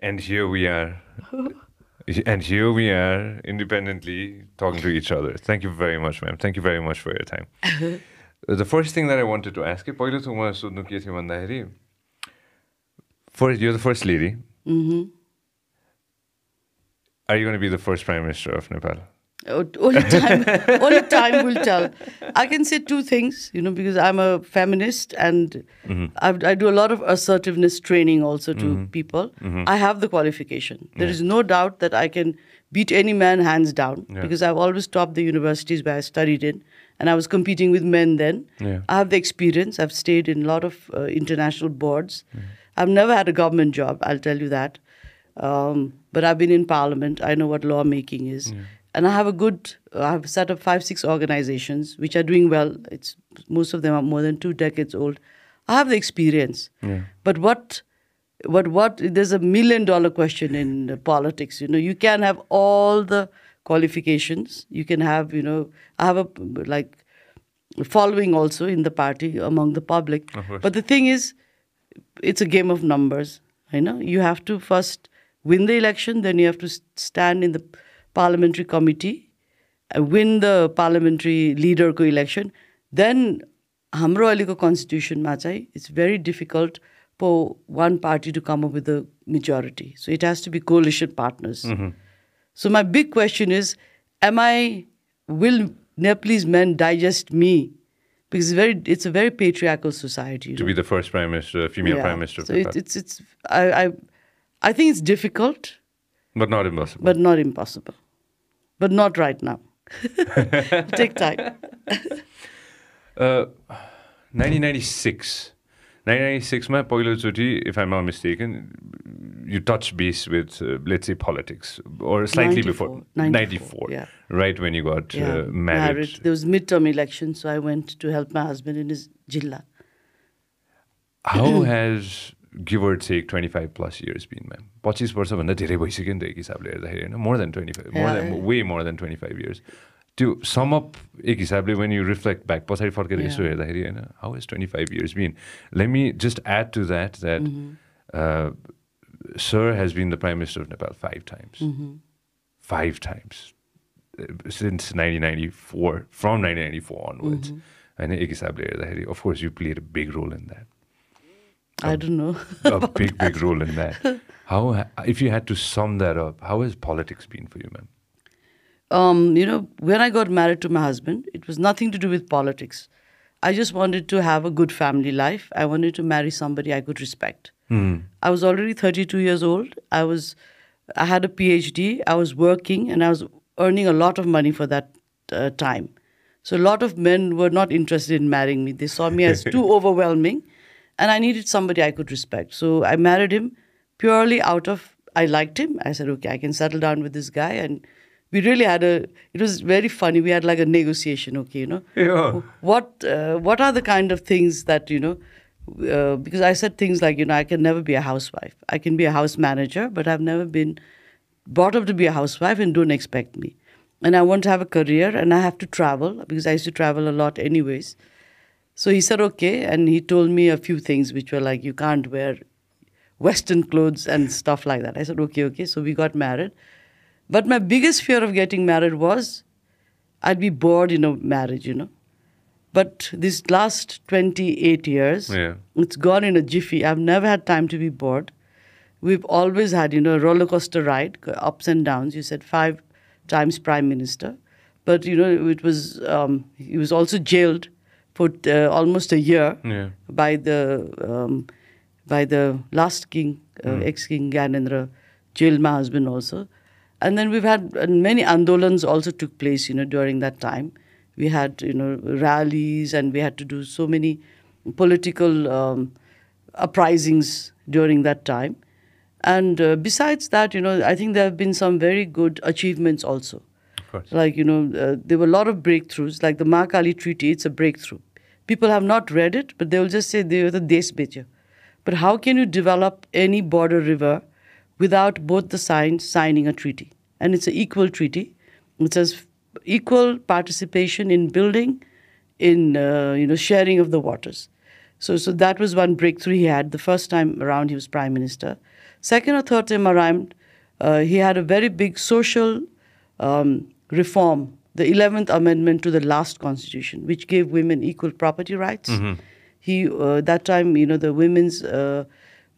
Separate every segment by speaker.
Speaker 1: And here we are. and here we are independently talking to each other. Thank you very much, ma'am. Thank you very much for your time. the first thing that I wanted to ask you, पहिलो त उहाँ सोध्नु के थियो भन्दाखेरि first, you're the first lady.
Speaker 2: Mm-hmm.
Speaker 1: Are you going to be the first prime minister of Nepal?
Speaker 2: only time, only time will tell. I can say two things, you know, because I'm a feminist and I've, I do a lot of assertiveness training also to people. I have the qualification. There is no doubt that I can beat any man hands down because I've always topped the universities where I studied in, and I was competing with men then.
Speaker 1: Yeah.
Speaker 2: I have the experience. I've stayed in a lot of uh, international boards. I've never had a government job, I'll tell you that. Um, but I've been in parliament. I know what lawmaking is. And I have a good, I've set up five, six organizations which are doing well. It's Most of them are more than two decades old. I have the experience. But what, what, what, there's a million dollar question in uh, politics. You know, you can have all the qualifications. You can have, you know, I have a, like, following also in the party among the public. But the thing is, it's a game of numbers. You know, you have to first win the election, then you have to stand in the parliamentary committee, uh, win the parliamentary leader को election. Then हाम्रो अहिलेको constitution चाहिँ it's very difficult for one party to come up with a majority. So it has to be coalition partners. So my big question is, am I will Nepalese men digest me? Because it's very it's a very patriarchal society. you
Speaker 1: To
Speaker 2: know.
Speaker 1: be the first prime minister, female
Speaker 2: Yeah.
Speaker 1: prime minister of
Speaker 2: So
Speaker 1: Nepal.
Speaker 2: it's it's it's I, I I think it's difficult,
Speaker 1: but not impossible.
Speaker 2: but not impossible. But not right now. Take time.
Speaker 1: Uh, 1996. 1996मा पहिलोचोटि if I'm not mistaken you touch base with, uh, let's say, politics, or slightly
Speaker 2: 94,
Speaker 1: before
Speaker 2: 94, yeah.
Speaker 1: right when you got
Speaker 2: Yeah,
Speaker 1: uh, married.
Speaker 2: There was midterm election, so I went to help my husband in his jilla.
Speaker 1: How has give or take 25 plus years been, ma'am? पच्चिस वर्षभन्दा धेरै भइसक्यो नि त एक हिसाबले हेर्दाखेरि होइन more than twenty five more then
Speaker 2: Yeah.
Speaker 1: वे more than twenty five years त्यो सम अप एक हिसाबले वेन यु रिफ्लेक्ट ब्याक पछाडि फर्केर यसो
Speaker 2: Yeah.
Speaker 1: हेर्दाखेरि होइन how is twenty five years been let me just add to that that sir has been the prime minister of Nepal five times five times uh, since 1994, from 1994 onwards. And एक हिसाबले हेर्दाखेरि of course you played a big role in
Speaker 2: I don't know.
Speaker 1: A big, big role in that. How, ha- if you had to sum that up, how has politics been for you, ma'am?
Speaker 2: um, you know, when I got married to my husband, it was nothing to do with politics. I just wanted to have a good family life. I wanted to marry somebody I could respect. I was already 32 years old. I was, I had a PhD. I was working, and I was earning a lot of money for that uh, time. So a lot of men were not interested in marrying me. They saw me as too overwhelming, and I needed somebody I could respect. So I married him purely out of I liked him. I said, okay, I can settle down with this guy, and we really had a. It was very funny. We had like a negotiation. Okay, you know,
Speaker 1: Yeah.
Speaker 2: what uh, what are the kind of things that you know uh, because i said things like you know i can never be a housewife i can be a house manager but i've never been brought up to be a housewife and don't expect me and i want to have a career and i have to travel because i used to travel a lot anyways so he said okay and he told me a few things which were like you can't wear western clothes and stuff like that i said okay okay so we got married but my biggest fear of getting married was i'd be bored in a marriage you know but these last 28 years,
Speaker 1: Yeah.
Speaker 2: it's gone in a jiffy. I've never had time to be bored. We've always had, you know, a roller coaster ride, ups and downs. You said five times prime minister. But, you know, it was, um, he was also jailed for uh, almost a year
Speaker 1: Yeah.
Speaker 2: by the um, by the last king, uh, ex-king Gyanendra, jailed my husband also. And then we've had many andolans also took place, you know, during that time. We had, you know, rallies and we had to do so many political um, uprisings during that time. And uh, besides that, you know, I think there have been some very good achievements also.
Speaker 1: Of course.
Speaker 2: Like, you know, uh, there were a lot of breakthroughs. Like the Mahakali Treaty, it's a breakthrough. People have not read it, but they will just say they are the Desh Becha. But how can you develop any border river without both the sides signing a treaty? And it's an equal treaty. It says equal participation in building, in uh, you know sharing of the waters. So, so that was one breakthrough he had the first time around he was prime minister. Second or third time around, uh, he had a very big social um, reform, the 11th Amendment to the last constitution, which gave women equal property rights. Mm-hmm. He, uh, that time, you know, the women's uh,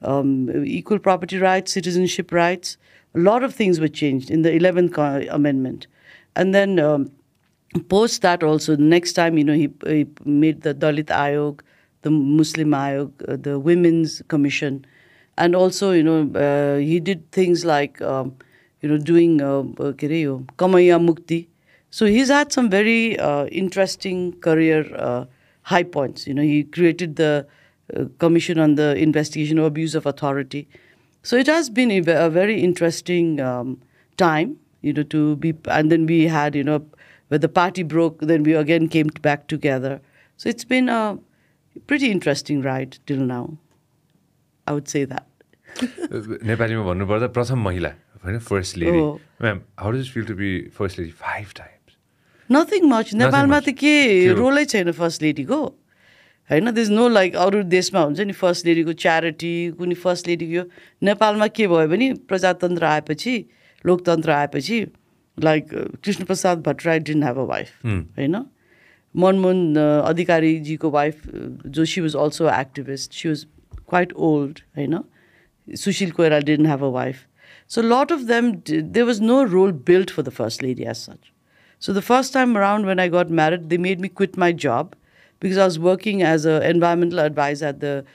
Speaker 2: um, equal property rights, citizenship rights, a lot of things were changed in the 11th co- Amendment. And then um, post that also, the next time, you know, he, he made the Dalit Ayog, the Muslim Ayog, uh, the Women's Commission. And also, you know, uh, he did things like, um, you know, doing uh, uh Kamaya Mukti, So he's had some very uh, interesting career uh, high points. You know, he created the uh, Commission on the Investigation of Abuse of Authority. So it has been a, ve- a very interesting um, time, you know, to be, and then we had, you know, where the party broke, then we again came back together. So it's been a pretty interesting ride till now. I would say that.
Speaker 1: नेपालीमा भन्नुपर्दा प्रथम महिला होइन first lady
Speaker 2: हो।
Speaker 1: Ma'am how does feel to be first lady five times
Speaker 2: Nothing much नेपालमा. त के रोलै छैन फर्स्ट लेडीको होइन दिस नो लाइक अरू देशमा हुन्छ नि फर्स्ट लेडीको च्यारिटी कुनै फर्स्ट लेडीको यो। नेपालमा के भयो भने प्रजातन्त्र आएपछि लोकतन्त्र आएपछि like Krishna Prasad Bhattarai didn't have a wife होइन? मनमोहन अधिकारीजीको वाइफ जो she was also activist she was quite old होइन? Sushil Koirala didn't have a wife lot of them, did, there was no role built for the first lady as such. So the first time around when I got married, they made me quit my job because I was working as an environmental advisor at the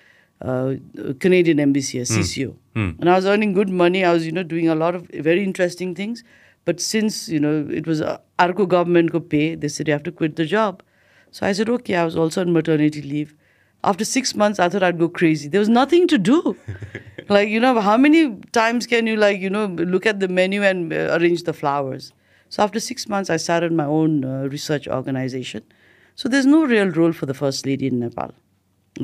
Speaker 2: uh, Canadian Embassy, as CCO. And I was earning good money. I was, you know, doing a lot of very interesting things. But since, you know, it was uh, Arco government ko pay, they said you have to quit the job. So I said, okay, I was also on maternity leave. After six months, I thought I'd go crazy. There was nothing to do. like, you know, how many times can you, like, you know, look at the menu and uh, arrange the flowers? So after six months, I started my own uh, research organization. So there's no real role for the first lady in Nepal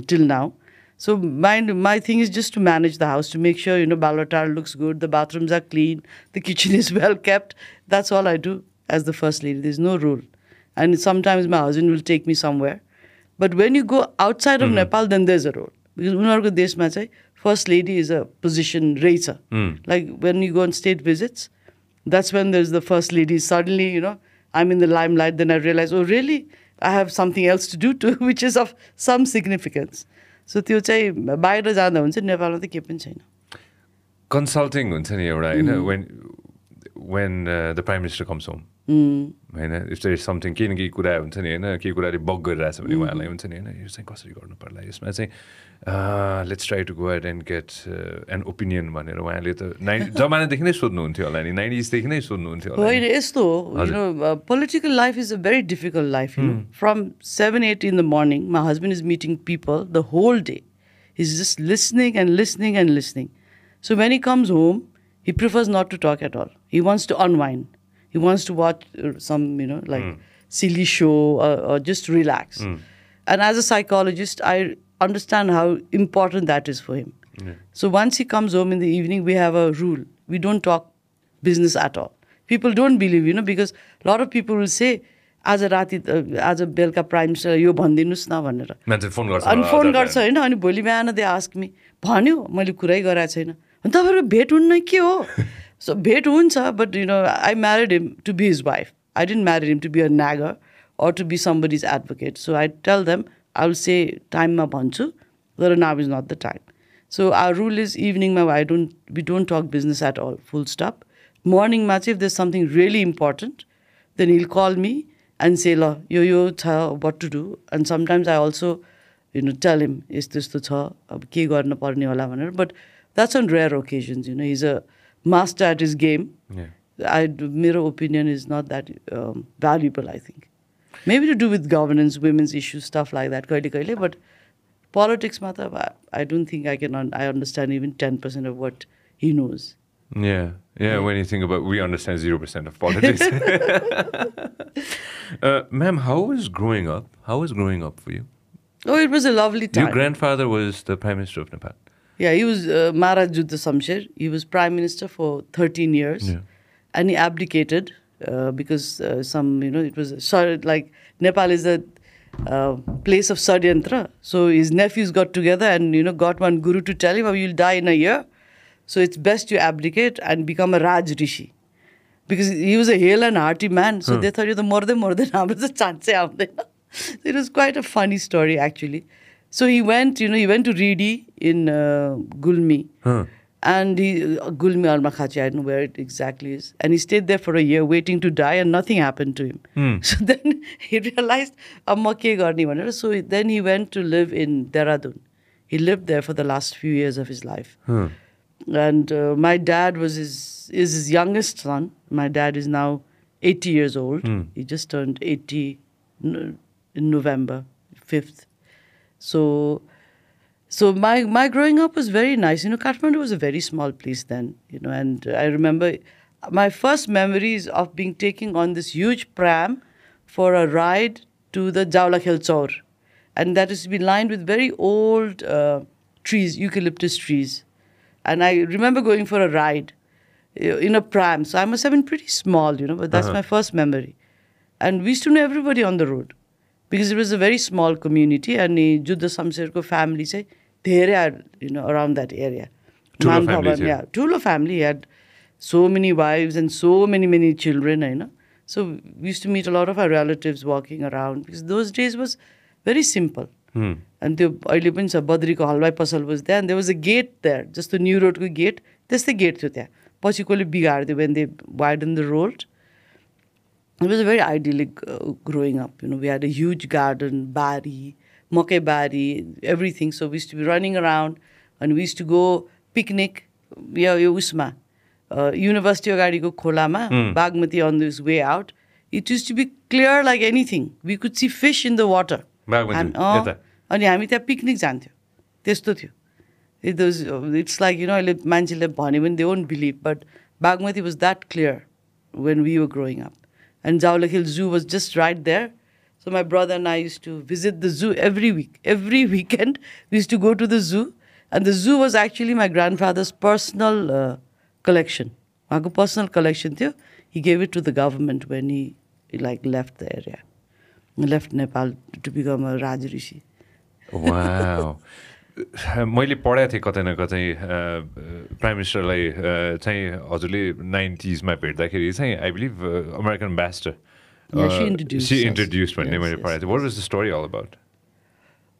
Speaker 2: till now. So my, my thing is just to manage the house, to make sure, you know, Baluwatar looks good, the bathrooms are clean, the kitchen is well kept. That's all I do as the first lady. There's no rule. And sometimes my husband will take me somewhere. But when you go outside of mm. Nepal, then there's a role. Because उनीहरूको देशमा चाहिँ first lady is a position रहेछ like when you go on that's when there's the first lady. Suddenly, you know, I'm in the limelight. Then I realize, oh, really? I have something else to do too, which is of some significance. So त्यो चाहिँ बाहिर जाँदा हुन्छ नेपालमा त केही पनि छैन
Speaker 1: कन्सल्टिङ हुन्छ नि एउटा होइन when when the prime minister comes home होइन इफ देयर समथिङ केही न केही कुरा हुन्छ नि होइन केही कुराले बग गरिरहेछ भने उहाँलाई हुन्छ नि होइन यो चाहिँ कसरी गर्नु पर्ला यसमा चाहिँ let's try to go ahead and get an opinion भनेर उहाँले त नाइन जमानादेखि नै सोध्नुहुन्थ्यो होला नि नाइन्टिजदेखि नै सोध्नुहुन्थ्यो होला
Speaker 2: होइन। यस्तो हो political life is a very difficult life from seven eight in the morning my husband is meeting people the whole day is just listening and listening and listening so when he comes home he prefers not to talk at all. He wants to unwind. He wants to watch uh, some, you know, like silly show or, or just relax. And as a psychologist, I understand how important that is for him. So once he comes home in the evening, we have a rule. We don't talk business at all. People don't believe, you know, because a lot of people will say, आज राति आज बेलुका prime minister यो भनिदिनुहोस् न भनेर अनि phone गर्छ होइन अनि भोलि बिहान दे आस्क मी भन्यो मैले कुरै गराएको छैन अनि तपाईँहरूको भेट हुन्न के हो सो भेट हुन्छ but you know I married him to be his wife I didn't married him to be अ नागर अर to be somebody is advocate so I tell them I will say टाइममा भन्छु तर now is not the time so are rule is इभिनिङमा I don't we don't टक business at Al full स्टप मर्निङमा चाहिँ if दस something really important then he'll call me and say, "La, yo yo cha, what to do?" And sometimes I also, you know, tell him, "Is this the cha? अब के गर्न पर्ने होला भनेर." But that's on rare occasions. You know, he's a master at his game.
Speaker 1: Yeah.
Speaker 2: I, mirror opinion is not that um, valuable, I think. Maybe to do with governance, women's issues, stuff like that, but politics matter, I, I don't think I can, un I understand even 10% of what he knows.
Speaker 1: Yeah. Yeah, when you think about we understand 0% of politics. uh, ma'am, how was growing up? How was growing up for you?
Speaker 2: Oh, it was a lovely time.
Speaker 1: Your grandfather was the Prime Minister of Nepal.
Speaker 2: Yeah, he was uh, Maharaj Juddha Samsher. He was prime minister for 13 years.
Speaker 1: Yeah.
Speaker 2: And he abdicated uh, because uh, some, you know, it was like Nepal is a uh, place of Sadyantra. So his nephews got together and, you know, got one guru to tell him, oh, you'll die in a year. So it's best you abdicate and become a Raj Rishi. Because he was a hale and hearty man. So they thought you're the more than more than chance. So it was quite a funny story actually. So he went, you know, he went to Ridi in uh, Gulmi.
Speaker 1: Huh.
Speaker 2: And he, uh, Gulmi Almakhachi, I don't know where it exactly is. And he stayed there for a year waiting to die and nothing happened to him. So then he realized, "Amma ke garni bhanera." So then he went to live in Dehradun. He lived there for the last few years of his life. And uh, my dad was his, is his youngest son. My dad is now 80 years old. He just turned 80 in November 5th. So, so my my growing up was very nice. You know, Kathmandu was a very small place then. You know, and I remember my first memories of being taken on this huge pram for a ride to the Jawalakhel Chaur, and that is to be lined with very old uh, trees, eucalyptus trees. And I remember going for a ride uh, in a pram. So I must have been pretty small, you know, but that's my first memory. And we used to know everybody on the road because it was a very small community अनि जुद्ध शमशेरको family चाहिँ धेरै are you know around that area
Speaker 1: भवन
Speaker 2: या ठुलो family had so many wives and so many many children होइन so use to meet a lot of our relatives walking around because those days was very simple अनि त्यो अहिले पनि छ बद्रीको हलवाई पसल बुझ त्यहाँ दे वाज अ गेट त्यहाँ जस्तो न्यु रोडको गेट त्यस्तै गेट थियो त्यहाँ। पछि कसले बिगारिदियो भने they widen the road it was a very idyllic uh, growing up. You know, we had a huge garden, bari, moke bari, everything. So we used to be running around, and we used to go picnic. Yeah, यो उसमा university अगाडिको खोलामा Bagmati on this way out. It used to be clear like anything. We could see fish in the water.
Speaker 1: Bagmati,
Speaker 2: हाम- अँ,
Speaker 1: यता?
Speaker 2: अनि हामी त्यहाँ picnic जान्थ्यौँ त्यस्तो थियो it was it's like you know अहिले मान्छेले भन्यो भने दे want believe but Bagmati was that clear when we were growing up and Jawalakhel Zoo was just right there. So my brother and I used to visit the zoo every week. Every weekend, we used to go to the zoo. And the zoo was actually my grandfather's personal uh, collection. My personal collection थियो he gave it to the government when he like left left the area, left Nepal to become a rishi
Speaker 1: Wow. मैले पढाएको थिएँ कतै न कतै prime मिनिस्टरलाई चाहिँ हजुरले नाइन्टिजमा भेट्दाखेरि चाहिँ आई बिलिभ अमेरिकन
Speaker 2: introduced
Speaker 1: सी. इन्ट्रोड्युस भन्ने मैले. पढाएको थिएँ what was the story all about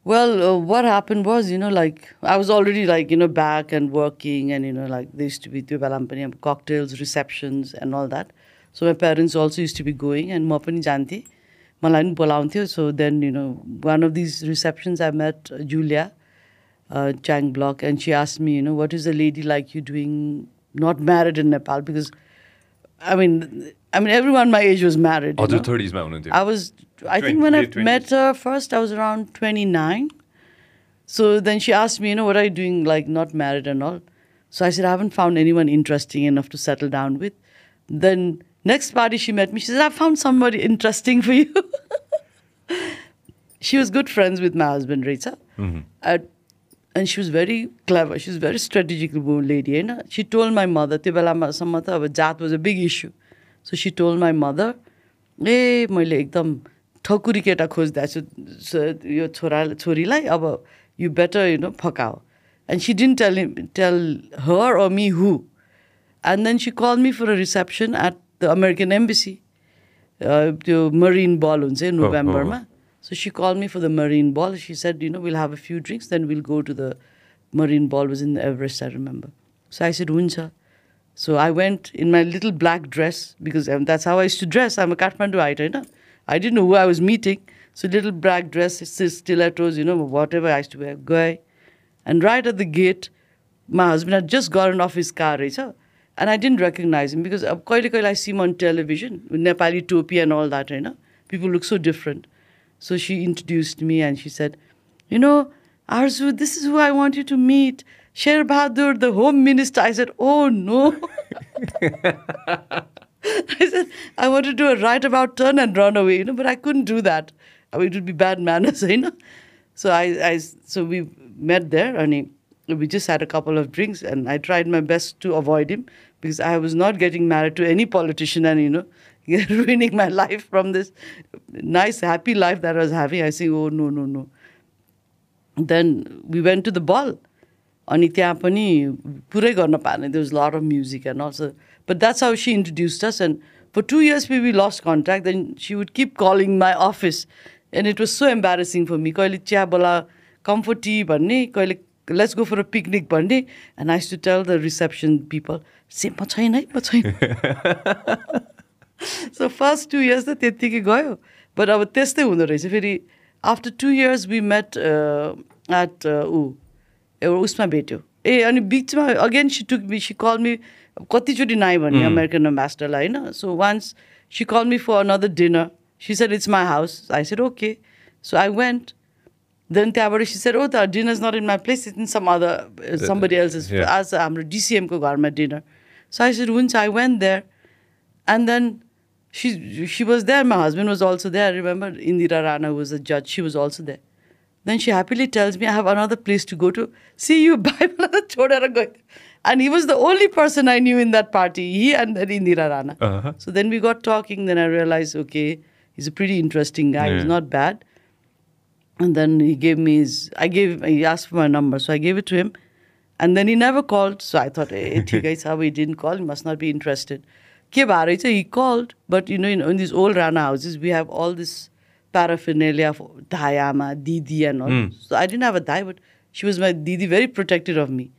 Speaker 2: Well, uh, what happened was, you know, like I was already like, you know, back and working, and you know, like there used to be त्यो बेलामा पनि अब cocktails, receptions, and all that. So my parents also used to be going, and म पनि जान्थेँ मलाई पनि बोलाउँथ्यो so then you know one of these receptions I met uh, Julia uh, Chang Bloch, and she asked me, you know, what is a lady like you doing not married in Nepal? Because, I mean, I mean, everyone my age was married. Oh,
Speaker 1: the
Speaker 2: 30s,
Speaker 1: my own
Speaker 2: I was, I
Speaker 1: 20, think
Speaker 2: when I
Speaker 1: 20s.
Speaker 2: met her first, I was around 29. So then she asked me, you know, what are you doing, like not married and all. So I said, I haven't found anyone interesting enough to settle down with. Then next party she met me, she said, I found somebody interesting for you. she was good friends with my husband, Rita. Mm -hmm. And she was very clever she is very strategic lady होइन she told my mother त्यो बेलामासम्म त अब जात was a big issue so she told my mother ए मैले एकदम ठकुरी केटा खोज्दा छु यो छोरा छोरीलाई अब you better you know फकाओ and she didn't tell tell her or me who and then she call me for a reception at the American embassy त्यो marine बल हुन्छ नोभेम्बरमा So she called me for the marine ball. She said, you know, we'll have a few drinks, then we'll go to the marine ball. It was in the Everest, I remember. So I said, Uncha. So I went in my little black dress because um, that's how I used to dress. I'm a Kathmanduite, you know. I didn't know who I was meeting. So little black dress, stilettos, you know, whatever I used to wear, guy. And right at the gate, my husband had just gotten off his car, right, sir? And I didn't recognize him because uh, I see him on television, with Nepali topi and all that, you know. People look so different. So she introduced me and she said, You know, Arzu, this is who I want you to meet. Sher Bahadur, the home minister. I said, Oh no. I said, I want to do a right about turn and run away, you know, but I couldn't do that. I mean, it would be bad manners, you know. So I, I so we met there and we just had a couple of drinks and I tried my best to avoid him because I was not getting married to any politician and, you know, ruining my life from this nice, happy life that I was having. I say, oh, no, no, no. Then we went to the ball. अनि त्यहाँ पनि पुरै गर्न पाएन. There was lot of music and also but that's how she introduced us and for two years we we lost contact then she would keep calling my office and it was so embarrassing for me कहिले चिया बोला comfort tea भन्ने कहिले let's go for a picnic भन्ने. And I to tell the reception people say म छैन है म छैन. सो फर्स्ट टु इयर्स त त्यत्तिकै गयो बट अब त्यस्तै हुँदो रहेछ फेरि after two years we met at ऊ एउटा उसमा भेट्यो ए अनि बिचमा अगेन सी टुक मी सी कल मी कतिचोटि नाइ भने अमेरिकन एम्बेसडरलाई होइन so once she call me for another dinner she said it's my house I said okay so I went then त्यहाँबाट she said oh the dinner is not in my place it in some other somebody else is आज हाम्रो डिसिएमको घरमा dinner so I said हुन्छ I went there and then she she was there. My husband was also there. I remember Indira Rana was a judge. She was also there. Then she happily tells me, I have another place to go to. See you, bye. Another choldera going. And he was the only person I knew in that party. He and then Indira Rana. Uh-huh. So then we got talking. Then I realized, okay, he's a pretty interesting guy. Yeah. He's not bad. And then he gave me his, I gave, he asked for my number. So I gave it to him. And then he never called. So I thought, hey, guys, how he didn't call. He must not be interested के भएर चाहिँ he called but you know in in this old Rana houses we have all this paraphernalia dhai aama didi and also I didn't have a dhai but she was my didi very protected of me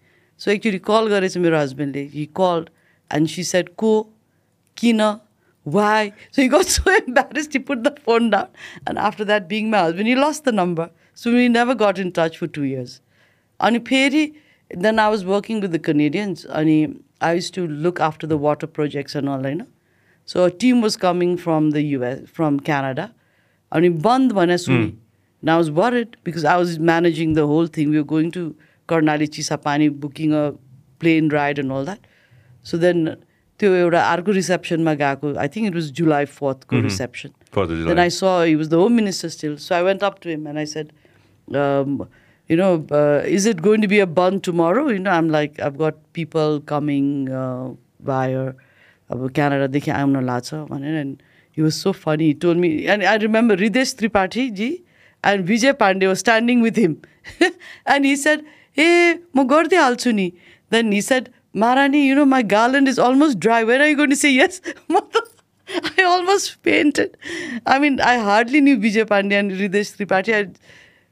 Speaker 2: so actually call गरेछ मेरो हस्बेन्डले हि called end सी set को किन why so he got so embarrass to put the phone down and after that being my husband he lost the number so we never got in touch for two years अनि फेरि then I was working with the Canadians अनि I used to look after the water projects and all, you know. So a team was coming from the US, from Canada. I mean, Band Vanasuni. Mm. And I was worried because I was managing the whole thing. We were going to Karnali Chisapani, booking a plane ride and all that. So then, reception I think it was July 4th mm-hmm. reception. 4th. Then I saw he was the home minister still. So I went up to him and I said, um, you know, uh, is it going to be a bond tomorrow? You know, I'm like, I've got people coming uh, via अब क्यानाडादेखि आउन लाग्छ भनेर and he was so funny told me and I remember Ridesh Tripathi ji and Vijay Pandey was standing with him and he said ए म गरिदिई हाल्छु नि then he said Maharani you know my garland is almost dry where I won't say yes म त I almost fainted I mean I hardly knew Vijay Pandey and Ridesh Tripathi I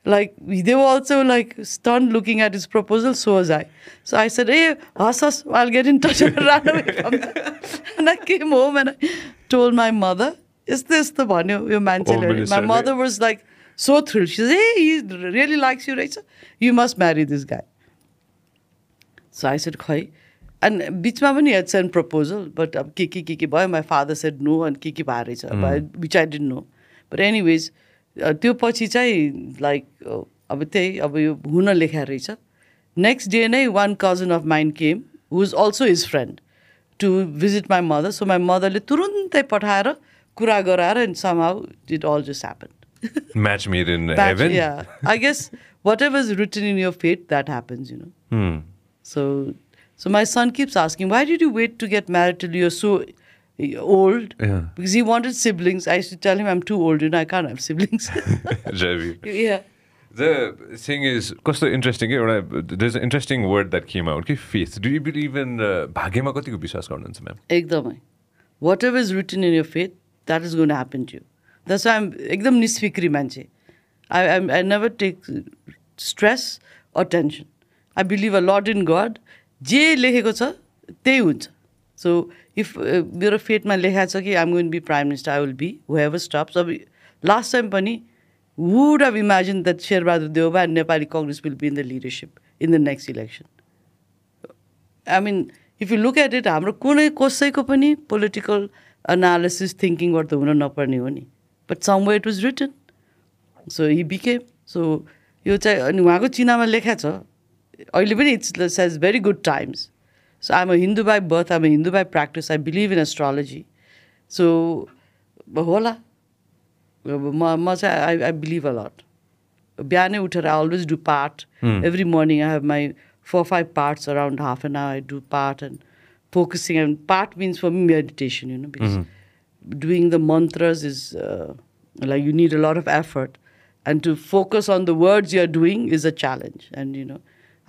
Speaker 2: like they were also like stunned looking at his proposal so was i so i said hey us i'll get in touch and ran away from them and i came home and i told my mother is this the one your man my mother was like so thrilled she said hey he really likes you right you must marry this guy so i said khoi and बिचमा पनि had sent proposal but अब के के के के भयो my father said no and के के भएर रहेछ which I didn't know but anyways त्यो पछि चाहिँ लाइक अब त्यही अब यो हुन लेखा रहेछ। नेक्स्ट डे नै one cousin of mine came who is also his friend to visit my mother so my मदरले तुरुन्तै पठाएर कुरा गराएर and somehow it all just
Speaker 1: happen match made in
Speaker 2: heaven yeah I guess whatever is written in your fate that happens you know so so my son keeps asking why did you wait to get married to your so old. Yeah. because he wanted siblings. I used to tell him I'm too old, you know, I can't have siblings. yeah.
Speaker 1: The thing is, कस्तो interesting एउटा there is interesting word that came out कि fate do you believe in भाग्यमा कतिको विश्वास गर्नुहुन्छ ma'am
Speaker 2: एकदमै whatever is written in your fate that is gonna happen to that's I am एकदम निस्फिक्री मान्छे I I I never take stress or tension I believe a lot in God जे लेखेको छ त्यही हुन्छ सो इफ मेरो फेटमा लेखाएको छ कि I'm going be prime minister I will be who have stops अब लास्ट टाइम पनि would have imagine that Sher Bahadur Deuba and Nepali Congress will be in the leadership in the next election I mean if you look at it हाम्रो कुनै कसैको पनि political analysis थिङ्किङबाट त हुन नपर्ने हो नि। But some way it was written so he became so यो चाहिँ अनि उहाँको चिनामा लेखा छ। अहिले पनि it's has very good times So I'm a Hindu by birth, I'm a Hindu by practice. I believe in astrology. So, hola. I, I believe a lot. Biane uthar, I always do part. Hmm. Every morning I have my four or five parts around half an hour. I do part and focusing. And part means for me meditation, you know, because mm-hmm. doing the mantras is uh, like you need a lot of effort. And to focus on the words you're doing is a challenge. And, you know,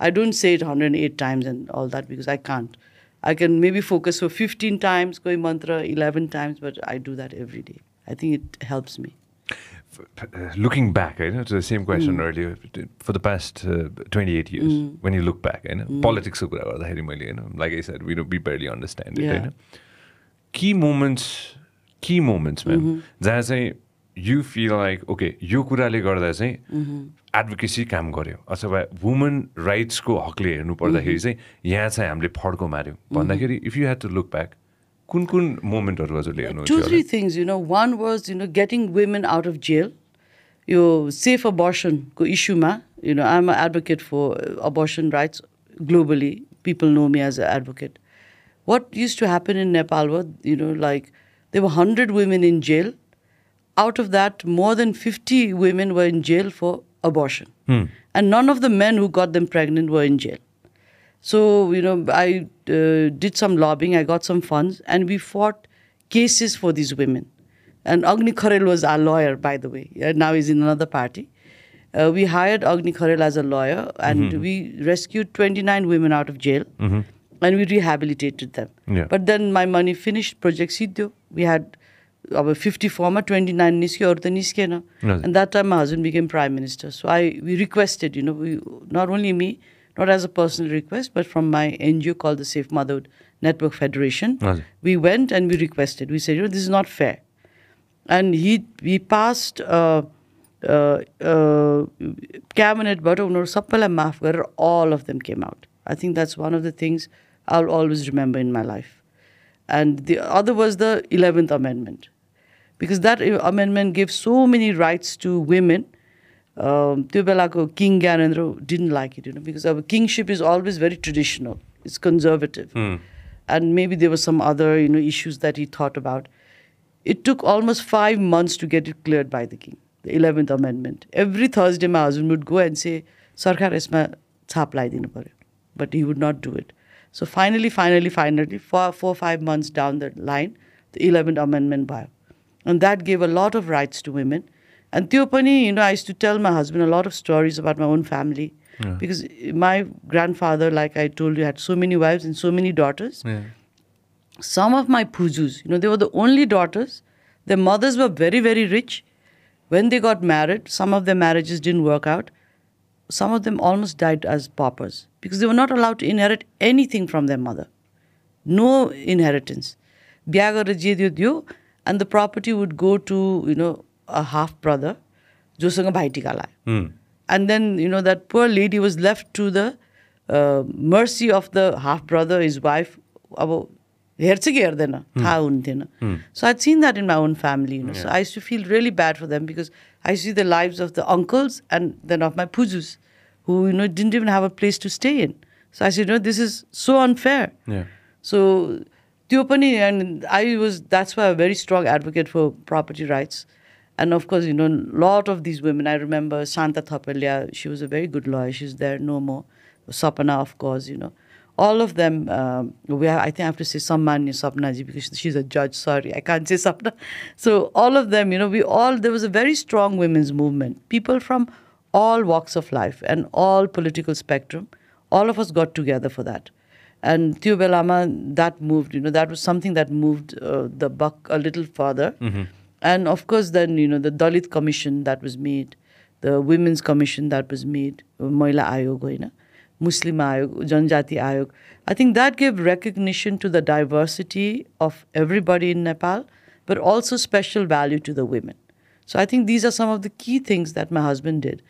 Speaker 2: I don't say it 108 times and all that because I can't. I can maybe focus for 15 times, going mantra 11 times, but I do that every day. I think it helps me.
Speaker 1: Uh, looking back, eh, you know, to the same question
Speaker 2: mm.
Speaker 1: earlier, for the past uh, 28 years, mm. when you look back, eh, you know,
Speaker 2: mm.
Speaker 1: politics, you know, like I said, we, we barely understand it.
Speaker 2: Eh, yeah.
Speaker 1: You know? Key moments, key moments, man.
Speaker 2: Mm-hmm.
Speaker 1: You feel like okay यो कुराले गर्दा चाहिँ advocacy काम गर्यो। अथवा woman राइट्सको हकले हेर्नु पर्दाखेरि चाहिँ यहाँ चाहिँ हामीले फड्को माऱ्यौँ। भन्दाखेरि if you have to look back कुन कुन मोमेन्टहरू हजुरले हेर्नु two
Speaker 2: three things you know one was you know getting women out of jail yo safe अबर्सनको इस्युमा you know I'm advocate for abortion rights globally people know me as a advocate what used to happen in Nepal where you know like they were hundred women in jail Out of that, more than 50 women were in jail for abortion. And none of the men who got them pregnant were in jail. So, you know, I uh, did some lobbying, I got some funds, and we fought cases for these women. And Agni Kharel was our lawyer, by the way. Yeah, now he's in another party. Uh, we hired Agni Kharel as a lawyer, and we rescued 29 women out of jail, and we rehabilitated them.
Speaker 1: Yeah.
Speaker 2: But then my money finished, Project Siddho. We had about 54, ma 29 niske, aru ta niskena.
Speaker 1: Right.
Speaker 2: And that time my husband became prime minister. So I we requested, you know, we, not only me, not as a personal request, but from my NGO called the Safe Motherhood Network Federation.
Speaker 1: Right.
Speaker 2: We went and we requested. We said, you know, this is not fair. And he we passed uh, uh, uh, cabinet, but maaf गरेर all of them came out. I think that's one of the things I'll always remember in my life. And the other was the 11th Amendment. because that amendment gave so many rights to women. Um, King Gyanendra didn't like it, you know, because our kingship is always very traditional. It's conservative. Hmm. And maybe there were some other, you know, issues that he thought about. It took almost five months to get it cleared by the king, the 11th amendment. Every Thursday, my husband would go and say, Sarkar esma chaplai dinapare. But he would not do it. So finally, finally, finally, four, four, five months down the line, the 11th amendment by And that gave a lot of rights to women. And त्यो पनि, you know, I used to tell my husband a lot of stories about my own family. Because my grandfather, like I told you, had so many wives and so many daughters
Speaker 1: Yeah.
Speaker 2: some of my pujus, you know, they were the only daughters. Their mothers were very, very rich. When they got married, some of their marriages didn't work out. Some of them almost died as paupers because they were not allowed to inherit anything from their mother. No inheritance. बिहा गरेर जे दियो दियो and the property would go to, you know, a half brother जोसँग भाइटिका लायो and then you know that poor lady was left to the uh, mercy of the half brother his wife अब हेर्छ कि हेर्दैन थाहा हुन्थेन so i'd seen that in my own family you know so i used to feel really bad for them because i see the lives of the uncles and then of my pujus who you know didn't even have a place to stay in so i said no this is so unfair
Speaker 1: Yeah.
Speaker 2: so त्यो पनि and I was that's why a very strong advocate for property rights. And of course, you know, a lot of these women, I remember Shanta Thapalya, she was a very good lawyer. She's there no more. Sapana, of course, you know. All of them, um, we have, I think I have to say Sammanya Sapnaji because she's a judge. Sorry, I can't say Sapna. So all of them, you know, we all, there was a very strong women's movement. People from all walks of life and all political spectrum, all of us got together for that. And Belama, that moved, you know, that was something that moved uh, the buck a little further. And of course, then, you know, the Dalit Commission that was made, the Women's Commission that was made, Moila Ayog, Muslim Ayog, Janjati Ayog. I think that gave recognition to the diversity of everybody in Nepal, but also special value to the women. So I think these are some of the key things that my husband did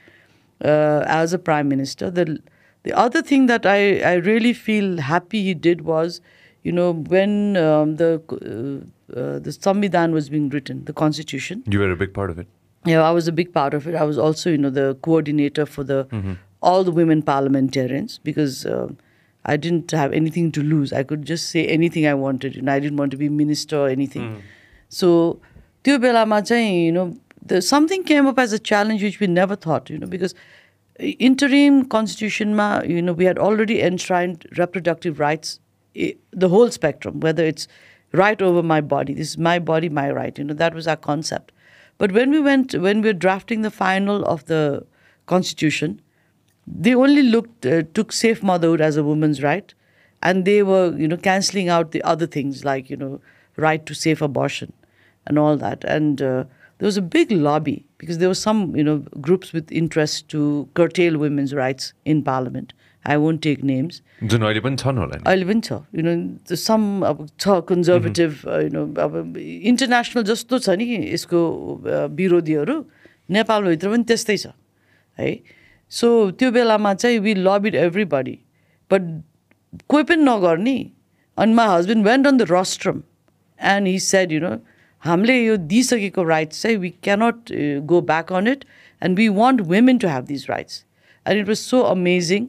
Speaker 2: uh, as a prime minister. The the other thing that I, I really feel happy he did was, you know, when um, the uh, uh, the Samvidhan was being written, the constitution.
Speaker 1: You were a big part of it.
Speaker 2: Yeah, I was a big part of it. I was also, you know, the coordinator for the all the women parliamentarians because um I didn't have anything to lose. I could just say anything I wanted. You know, I didn't want to be minister or anything. So, त्यो बेलामा चाहिँ, you know, the, something came up as a challenge which we never thought, you know, because interim constitution ma, you know, we had already enshrined reproductive rights, eh, the whole spectrum, whether it's right over my body, this is my body, my right, you know, that was our concept. But when we went, when we were drafting the final of the constitution, they only looked uh, took safe motherhood as a woman's right, and they were you know canceling out the other things like you know right to safe abortion and all that. And uh, there was a big lobby because there were some you know groups with interest to curtail women's rights in parliament. I won't take names.
Speaker 1: जुन अहिले पनि छन् होला
Speaker 2: अहिले पनि छ you know some अब छ conservative you know अब इन्टरनेसनल जस्तो छ नि यसको विरोधीहरू नेपालभित्र पनि त्यस्तै छ है सो त्यो बेलामा चाहिँ we love it every buddy but कोही पनि नगर्ने अनि my husband went on the rostrum and he said you know हामीले यो दिइसकेको राइट्स चाहिँ we cannot go back on it and we want women to have these rights and it was so amazing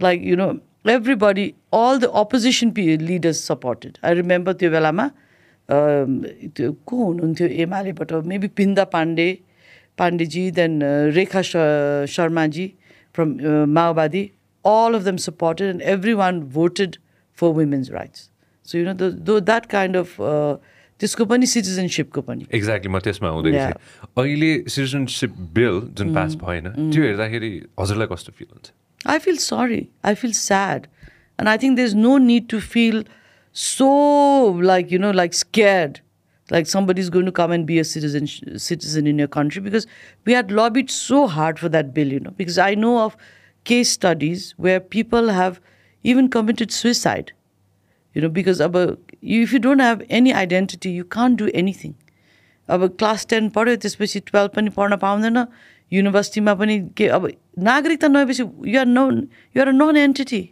Speaker 2: like you know everybody all the opposition P leaders supported I remember त्यो बेलामा त्यो को हुनुहुन्थ्यो? एमआलएबाट maybe Binda Pandey Pandeyji then Rekha Sharmaji from Maobadi all of them supported and everyone voted for women's rights so you know though that kind of त्यसको पनि सिटिजनसिपको पनि।
Speaker 1: Exactly म त्यसमा हुँदै अहिले सिटिजनसिप बिल जुन पास भएन त्यो हेर्दाखेरि हजुरलाई कस्तो फिल हुन्छ?
Speaker 2: I feel sorry I feel sad and I think there is no need to feel so like you know like scared like somebody is going to come and be a citizen citizen in your country because we had love it so hard for that bill you know because I know of case studies where people have even committed suicide you know because अब if you don't have any identity, you can't do anything. अब class ten पढ्यो त्यसपछि twelve पनि पढ्न पाउँदैन। युनिभर्सिटीमा पनि के अब नागरिकता नभएपछि you're no you're a non entity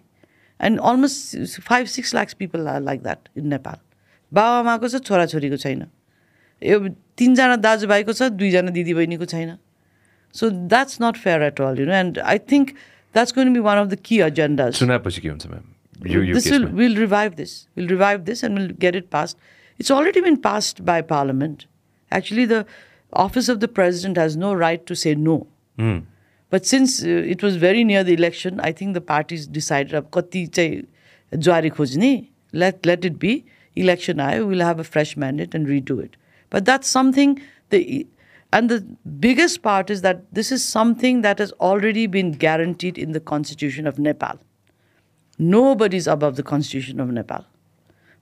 Speaker 2: and almost five six lakhs people are like that in Nepal बाबाआमाको छ छोराछोरीको छैन। यो तिनजना दाजुभाइको छ दुईजना दिदीबहिनीको छैन। So that's not fair at all you know and I think that's going be one of the key agendas
Speaker 1: सुनाएपछि के हुन्छ ma'am you, you
Speaker 2: this will, we'll revive this. We'll revive this and we'll get it passed. It's already been passed by Parliament. Actually, the office of the president has no right to say no. Mm. But since uh, it was very near the election, I think the parties decided, let, let it be. Election I will have a fresh mandate and redo it. But that's something, the, and the biggest part is that this is something that has already been guaranteed in the constitution of Nepal. Nobody's above the constitution of Nepal.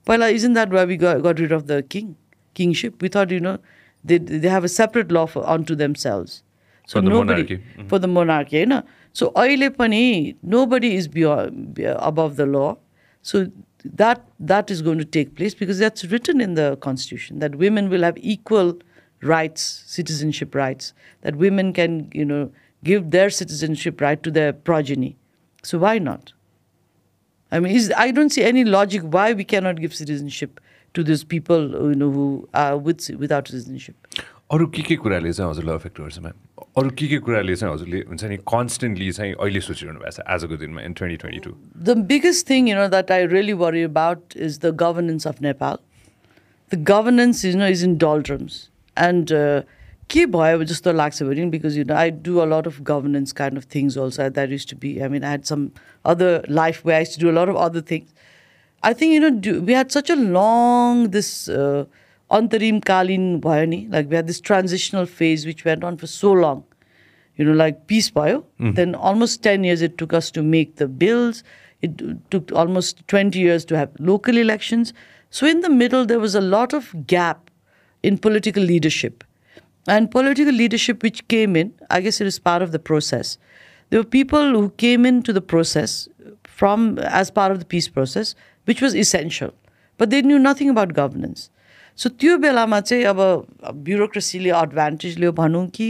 Speaker 2: Well, isn't that why we got, got rid of the king, kingship? We thought, you know, they, they have a separate law for, unto themselves. So
Speaker 1: For the
Speaker 2: nobody,
Speaker 1: monarchy.
Speaker 2: For the monarchy, you know. So अहिले पनि nobody is beyond, be- above the law. So that that is going to take place because that's written in the constitution that women will have equal rights, citizenship rights. That women can, you know, give their citizenship right to their progeny. So why not? I mean, is, I don't see any logic why we cannot give citizenship to these people you know who are with without citizenship.
Speaker 1: अरू के के कुराले चाहिँ हजुरलाई affect गर्छ ma'am अरू के के कुराले चाहिँ हजुरले हुन्छ नि कन्सटेन्टली चाहिँ अहिले सोचिरहनु भएको छ आजको दिनमा in twenty twenty to
Speaker 2: The biggest thing you know that I really worry about is the governance of Nepal. The governance, you know, is in doldrums, and uh, के भयो जस्तो लाग्छ भने because you know I do a lot of governance kind of things also. That used to be. I mean, I had some other life where I used to do a lot of other things. I think you know do, we had such a long this uh, antarim kalin भयो नि like we had this transitional phase which went on for so long you know, like peace bio. Then almost 10 years it took us to make the bills. It took almost 20 years to have local elections. So in the middle, there was a lot of gap in political leadership. And political leadership which came in, I guess it is part of the process. There were people who came into the process from as part of the peace process, which was essential. But they knew nothing about governance. सो त्यो बेलामा चाहिँ अब ब्युरोक्रेसीले advantage लियो भनौँ कि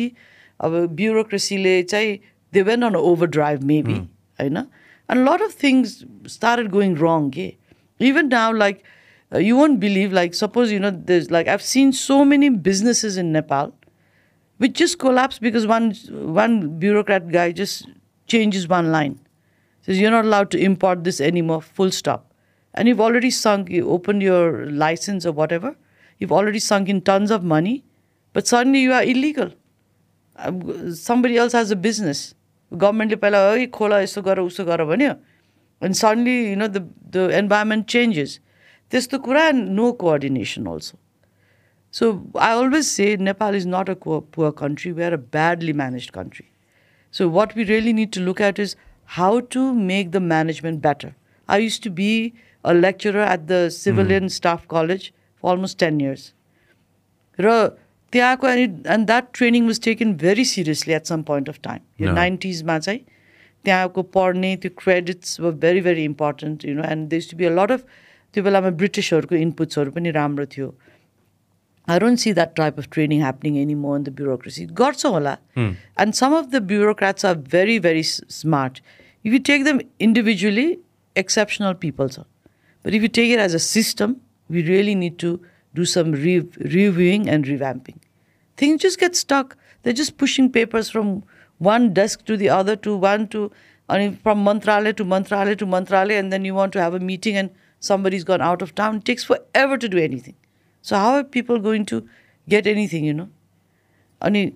Speaker 2: अब ब्युरोक्रेसीले चाहिँ they went on overdrive maybe होइन and lot of things started going wrong के even now like you won't believe like suppose you know this like I've seen so many businesses in Nepal which just collapsed because one one bureaucrat guy just changes one line. Says you're not allowed to import this anymore, full stop. And you've already sunk, you opened your license or whatever, you've already sunk in tons of money, but suddenly you are illegal. Um, somebody else has a business. गभर्मेन्टले पहिला है खोला यस्तो गर उसो गर भन्यो अनि suddenly you know the the environment changes त्यस्तो कुरा no coordination also So I always say Nepal is not a poor, poor country. We are a badly managed country. So what we really need to look at is how to make the management better. I used to be a lecturer at the civilian staff college for almost 10 years. र त्यहाँको अनि and that training was taken very seriously at some point of time yo
Speaker 1: No.
Speaker 2: नाइन्टिजमा चाहिँ त्यहाँको पढ्ने त्यो credits were very very important you know and देस to be a lot of त्यो बेलामा ब्रिटिसहरूको इनपुट्सहरू पनि राम्रो थियो I don't see that type of training happening anymore in the bureaucracy. God's hola. Hmm. And some of the bureaucrats are very, very s- smart. If you take them individually, exceptional people. Sir. But if you take it as a system, we really need to do some re- reviewing and revamping. Things just get stuck. They're just pushing papers from one desk to the other, to one to, and from Mantralaya to Mantralaya to Mantralaya, and then you want to have a meeting and somebody's gone out of town. It takes forever to do anything. So how are people going to get anything, you know? अनि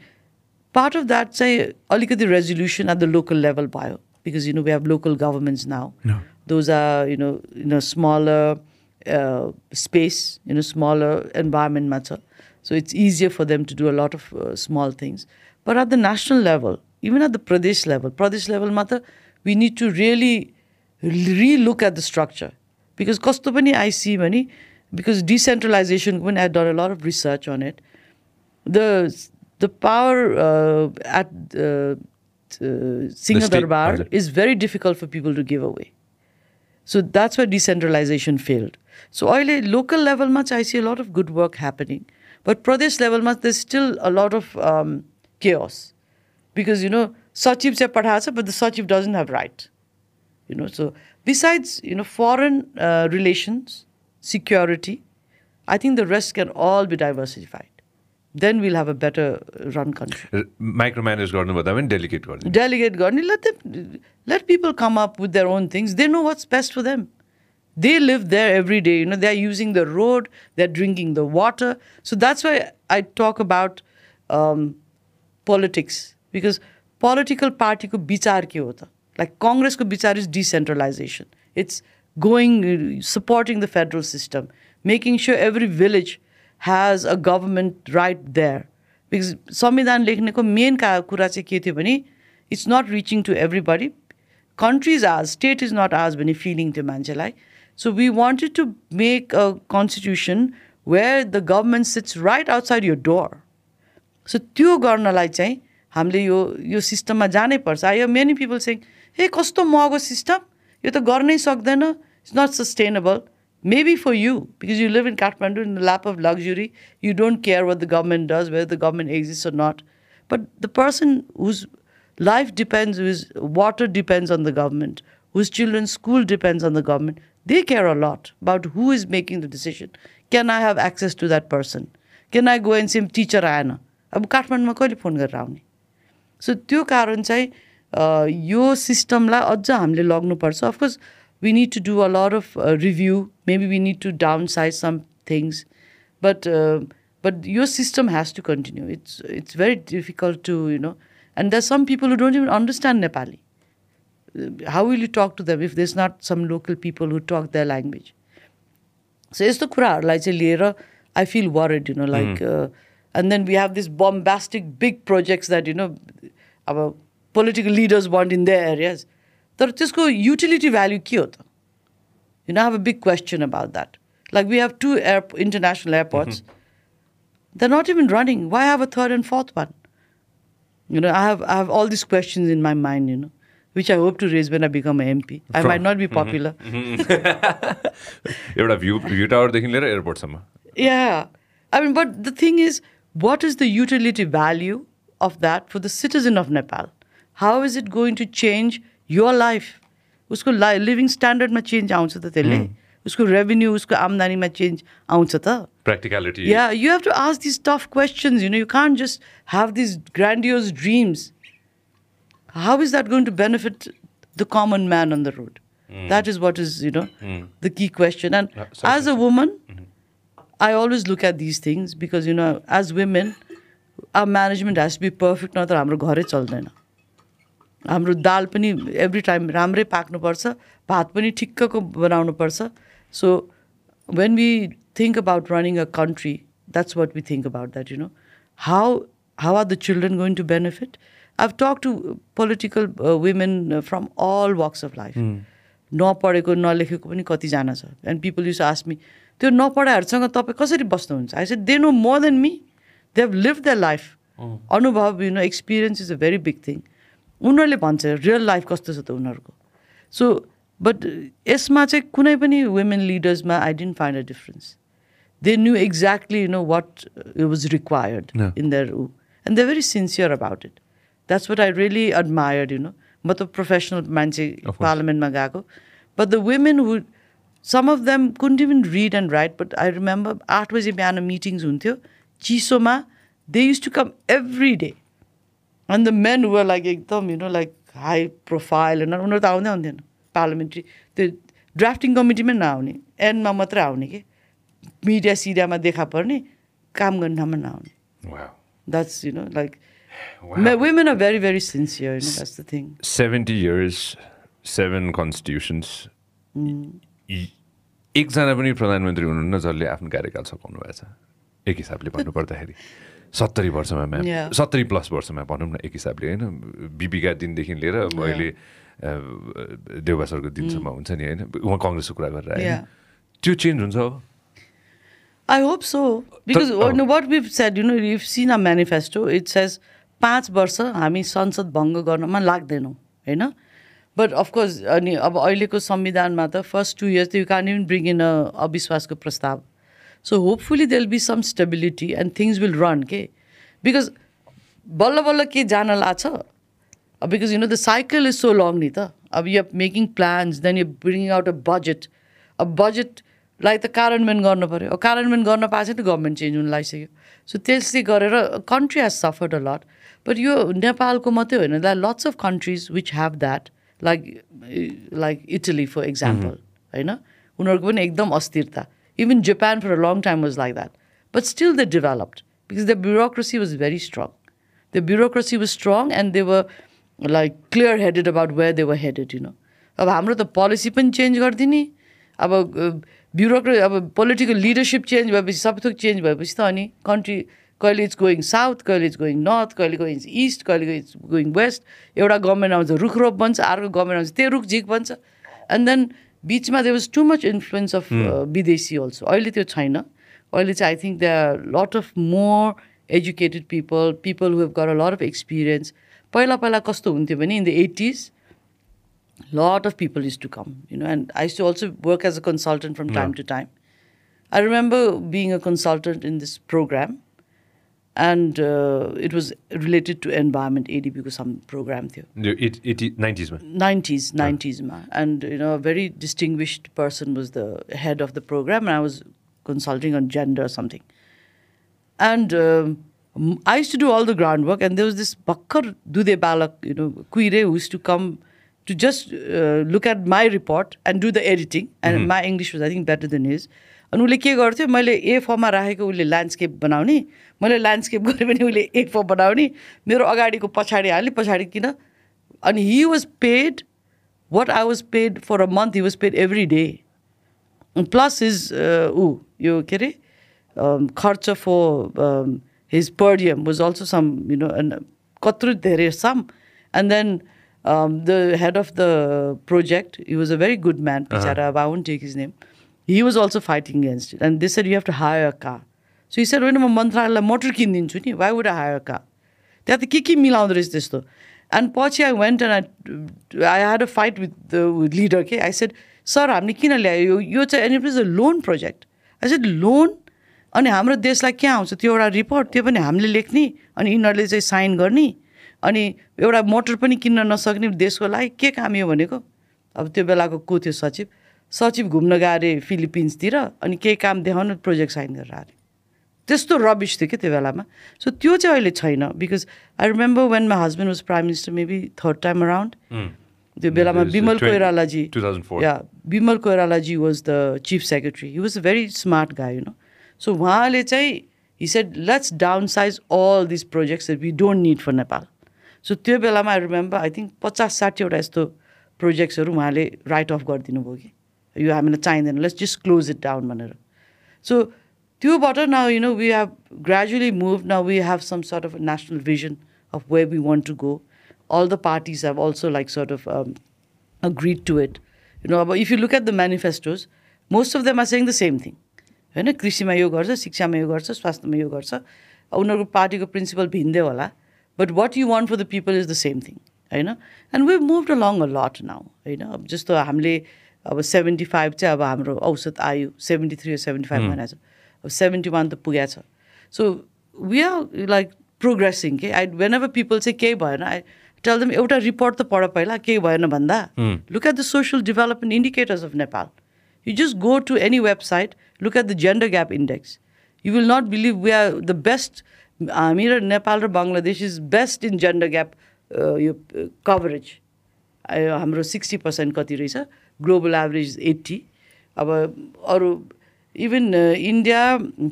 Speaker 2: part of that चाहिँ अलिकति resolution at the local level भयो because you know we have local governments now.
Speaker 1: No.
Speaker 2: Those are you know in a smaller uh, space, in a smaller environment matter. So it's easier for them to do a lot of uh, small things. But at the national level, even at the Pradesh level, Pradesh level matter, we need to really re-look at the structure. Because कस्तो पनि I see भने because decentralization when I've done a lot of research on it, the the power uh, at uh, uh, Singha
Speaker 1: state-
Speaker 2: Darbar
Speaker 1: हजुर.
Speaker 2: is very difficult for people to give away. So that's why decentralization failed. So oil local level much I see a lot of good work happening. But Pradesh level much there's still a lot of um, chaos. Because you know, Sachiv se padhasa, but the Sachiv doesn't have right. You know, so besides, you know, foreign uh, relations, security, I think the rest can all be diversified. Then we'll have a better uh, run country.
Speaker 1: Micro manage गर्नुभन्दा पनि delicate गर्ने
Speaker 2: Delegate government, let them let people come up with their own things. They know what's best for them. They live there every day. You know, they're using the road, they're drinking the water. So that's why I talk about um, politics because political party को विचार के होता like Congress को विचार is decentralization. It's going uh, supporting the federal system, making sure every village has a government right there. Because संविधान लेख्नेको main का कुरा चाहिँ के थियो भने it's not reaching to everybody country is ours, state is not ours भन्ने feeling थियो मान्छेलाई so we wanted to make a constitution where the government sits right outside your door so त्यो गर्नलाई चाहिँ हामीले यो यो सिस्टममा जानै पर्छ आई मेनी पिपल सेङ हे कस्तो महँगो सिस्टम यो त गर्नै सक्दैन it's not sustainable maybe for you because you live in Kathmandu in the lap of luxury you don't care what the government does where the government exist or nut but the person whose life depends his water depends on the government whose children's school depends on the government they care a lot about who is making the decision can i have access to that person can i go and say teacher आएन अब काठमाडौँमा कहिले phone गरेर आउने सो त्यो कारण चाहिँ अ, यो सिस्टमलाई अझ हामीले लग्नुपर्छ of course we need to do a lot of review maybe we need to down size some things but but yo system has to continue it's it's very difficult to you know and there some people who don't even understand Nepali how will you talk to them if there's not some local people who talk their language? So यस्तो कुराहरूलाई चाहिँ लिएर आई fill worried you know like and then we have this bombastic big projects that you know अब political leaders want in the areas तर त्यसको utility भ्याल्यु के हो त you know have a big question about that like we have two air international airports they're not even running. Why have a third and fourth one? You know, I have I have all these questions in my mind, you know, which I hope to raise when I become a MP. I
Speaker 1: From-
Speaker 2: might not be popular.
Speaker 1: एउटा view view टावरदेखि लिएर एयरपोर्टसम्म
Speaker 2: Yeah. I mean, but the thing is, what is the utility value of that for the citizen of Nepal? How is it going to change your life उसको ला living स्ट्यान्डर्डमा change आउँछ त त्यसले। उसको revenue उसको आम्दानीमा change आउँछ त।
Speaker 1: Practicality
Speaker 2: yeah you have to ask this tough questions you know you can't just have this grandiose dreams how is that going to benefit the common man on the road that is what is you know the key question and as a woman I always look at these things because you know as women are management has be perfect नत्र हाम्रो घरै चल्दैन हाम्रो दाल पनि every time राम्रै पाक्नुपर्छ भात पनि ठिक्कको बनाउनुपर्छ। So when we think about running a country that's what we think about that you know how how are the children going to benefit I've talked to political uh, women uh, from all walks of life. नपढेको नलेखेको पनि कतिजना छ। And people use ask me त्यो नपढाहरूसँग तपाईँ कसरी बस्नुहुन्छ? I said they know more than me they have live the life अनुभव you know experience is a very big thing उनीहरूले भन्छ रियल लाइफ कस्तो छ त उनीहरूको? सो बट यसमा चाहिँ कुनै पनि women लिडर्समा I didn't find a difference they knew exactly you know what it was
Speaker 1: required.
Speaker 2: In there ऊ and they very sincere about it that's what I really admired you know म त professional मान्छे. पार्लियामेन्टमा गएको। But the women would some of them couldn't even read and write but I remember आठ बजी बिहान meetings हुन्थ्यो। चिसोमा they use to come every day and the men were like एकदम you know like high profile होइन उनीहरू त आउँदै आउँथेन पार्लियामेन्ट्री त्यो ड्राफ्टिङ कमिटीमै नआउने एन्डमा मात्रै आउने कि मिडिया सिडियामा देखा पर्ने काम गर्ने ठाउँमा नआउने. That's you know
Speaker 1: like.
Speaker 2: Women are very very sincere you know that's the thing
Speaker 1: 70 years, seven constitutions. इ- एकजना पनि प्रधानमन्त्री हुनुहुन्न जसले आफ्नो कार्यकाल सघाउनु भएको छ एक हिसाबले भन्नुपर्दाखेरि सत्तरी वर्षमा म्याम. सत्तरी प्लस वर्षमा भनौँ न एक हिसाबले होइन बिपीका दिनदेखि लिएर अहिले अ, देउबा सरको दिनसम्म हुन्छ नि होइन उहाँ कङ्ग्रेसको कुरा गरेर. त्यो चेन्ज हुन्छ अब.
Speaker 2: Because
Speaker 1: oh.
Speaker 2: you know, what we've said, you know, you've seen our manifesto, it says पाँच वर्ष हामी संसद भङ्ग गर्नमा लाग्दैनौँ होइन बट अफकोर्स अनि अब अहिलेको संविधानमा त फर्स्ट टु इयर्स त यु क्यान इभन ब्रिङ इन अ अविश्वासको प्रस्ताव so hopefully there'll be some stability and things will run के बिकज बल्ल बल्ल के जान लाग्छ because you know the cycle is so long नि त अब you making plans then you bring out a budget अब बजेटलाई त कार्यान्वयन गर्नु पऱ्यो कार्यान्वयन गर्न पाएको छैन गभर्मेन्ट चेन्ज हुन लागिसक्यो। सो त्यसले गरेर कन्ट्री हेज सफर्ड अ लट बट यो नेपालको मात्रै होइन। That lots of countries which have that like like Italy for example होइन? उनीहरूको पनि एकदम अस्थिरता। Even Japan for a long time was like that but still the developed because the bureaucracy was very strong the bureaucracy was strong and they were like clear headed about where they were headed you know. अब हाम्रो त policy पनि change गरिदिने। अब ब्युरोक्रे अब political leadership change भएपछि सबै थोक चेन्ज भएपछि त अनि कन्ट्री कहिले इट्स गोइङ साउथ कहिले इट्स गोइङ नर्थ कहिले गोइङ इस्ट कहिले इट्स गोइङ वेस्ट एउटा गभर्मेन्ट आउँछ रुख रोप बन्छ अर्को गभर्मेन्ट आउँछ त्यो रुख झिक बन्छ। एन्ड देन बिचमा दे was too much influence of विदेशी अल्सो अहिले त्यो छैन अहिले चाहिँ I think they are lot of more educated people people who have गर अ लट अफ एक्सपिरियन्स पहिला पहिला कस्तो हुन्थ्यो भने in the eighties lot of people used to come, you know, and I used to also work as a consultant from time to time. I remember being a consultant in this and uh, it was related to environment ADB because some program
Speaker 1: the 90s ma.
Speaker 2: 90s 90s ma. and you know a very distinguished person was the head of the program and i was consulting on gender or something. And um, i used to do all the groundwork and there was this bakkar dude balak you know kuire who used to come to just uh, look at my report and do the editing. And my english was i think better than his. अनि उसले के गर्थ्यो मैले ए फर्ममा राखेको उसले landscape बनाउने मैले ल्यान्डस्केप गरेँ भने उसले ए फर बनाउने मेरो अगाडिको पछाडि हाल्ने पछाडि किन? अनि he was paid what I was paid for a month he was paid every day plus his ऊ यो के अरे um, खर्च for his per diem was also some you know कत्रो धेरै some and then the head of the project he was a very good man बिचारा अब I won't take his name was also fighting against it. And they said, you have to hire a car. So he said, होइन म मन्त्रालयलाई motor किनिदिन्छु नि why would higher car त्यहाँ त के के मिलाउँदो रहेछ त्यस्तो एन्ड पछि I went and I I had a fight with the leader के आई सेड सर हामीले किन ल्यायो यो चाहिँ and it is a loan project I said loan अनि हाम्रो देशलाई के आउँछ त्यो एउटा रिपोर्ट त्यो पनि हामीले लेख्ने अनि यिनीहरूले चाहिँ साइन गर्ने अनि एउटा मोटर पनि किन्न नसक्ने देशको लागि के काम यो भनेको अब त्यो बेलाको को थियो सचिव सचिव घुम्न गए अरे फिलिपिन्सतिर अनि केही काम देखाउनु प्रोजेक्ट साइन गरेर आएर त्यस्तो रबिस थियो क्या त्यो बेलामा? सो त्यो चाहिँ अहिले छैन because I remember when my husband was prime minister maybe third time around त्यो बेलामा विमल
Speaker 1: 20
Speaker 2: कोइरालाजी
Speaker 1: 2004.
Speaker 2: Yeah Bimal Koirala ji was the chief secretary he was a very smart guy you know so उहाँले चाहिँ he said let's downsize all this projects we don't need for Nepal so त्यो बेलामा I remember I think पचास साठीवटा यस्तो प्रोजेक्ट्सहरू उहाँले right of गरिदिनु भयो कि। यो हामीलाई चाहिँदैन let's just close it down भनेर सो त्योबाट now you know we have gradually move now we have some sort of national vision of way we want to go all the parties have also like sort of um, agreed to it. You know, but if you look at the manifestos, most of them are saying the same thing. होइन कृषिमा यो गर्छ शिक्षामा यो गर्छ स्वास्थ्यमा यो गर्छ उनीहरूको पार्टीको principle भिन्दै होला but what you want for the people is the same thing होइन and we move long a lot now होइन अब जस्तो हामीले अब सेभेन्टी फाइभ चाहिँ अब हाम्रो औसत आयु सेभेन्टी थ्री सेभेन्टी फाइभ भनेको छ। अब सेभेन्टी वान त पुगेको छ। So we are like progressing के आई वेन एभर पिपल चाहिँ केही भएन आई टेल दम एउटा रिपोर्ट त पढ पहिला केही भएन भन्दा। Look at the social development indicators of Nepal you just go to any website look at the gender gap index you will not believe we are the best हामी र नेपाल र Bangladesh is best in gender gap yo coverage हाम्रो sixty percent कति रहेछ? Global average eighty अब अरू even India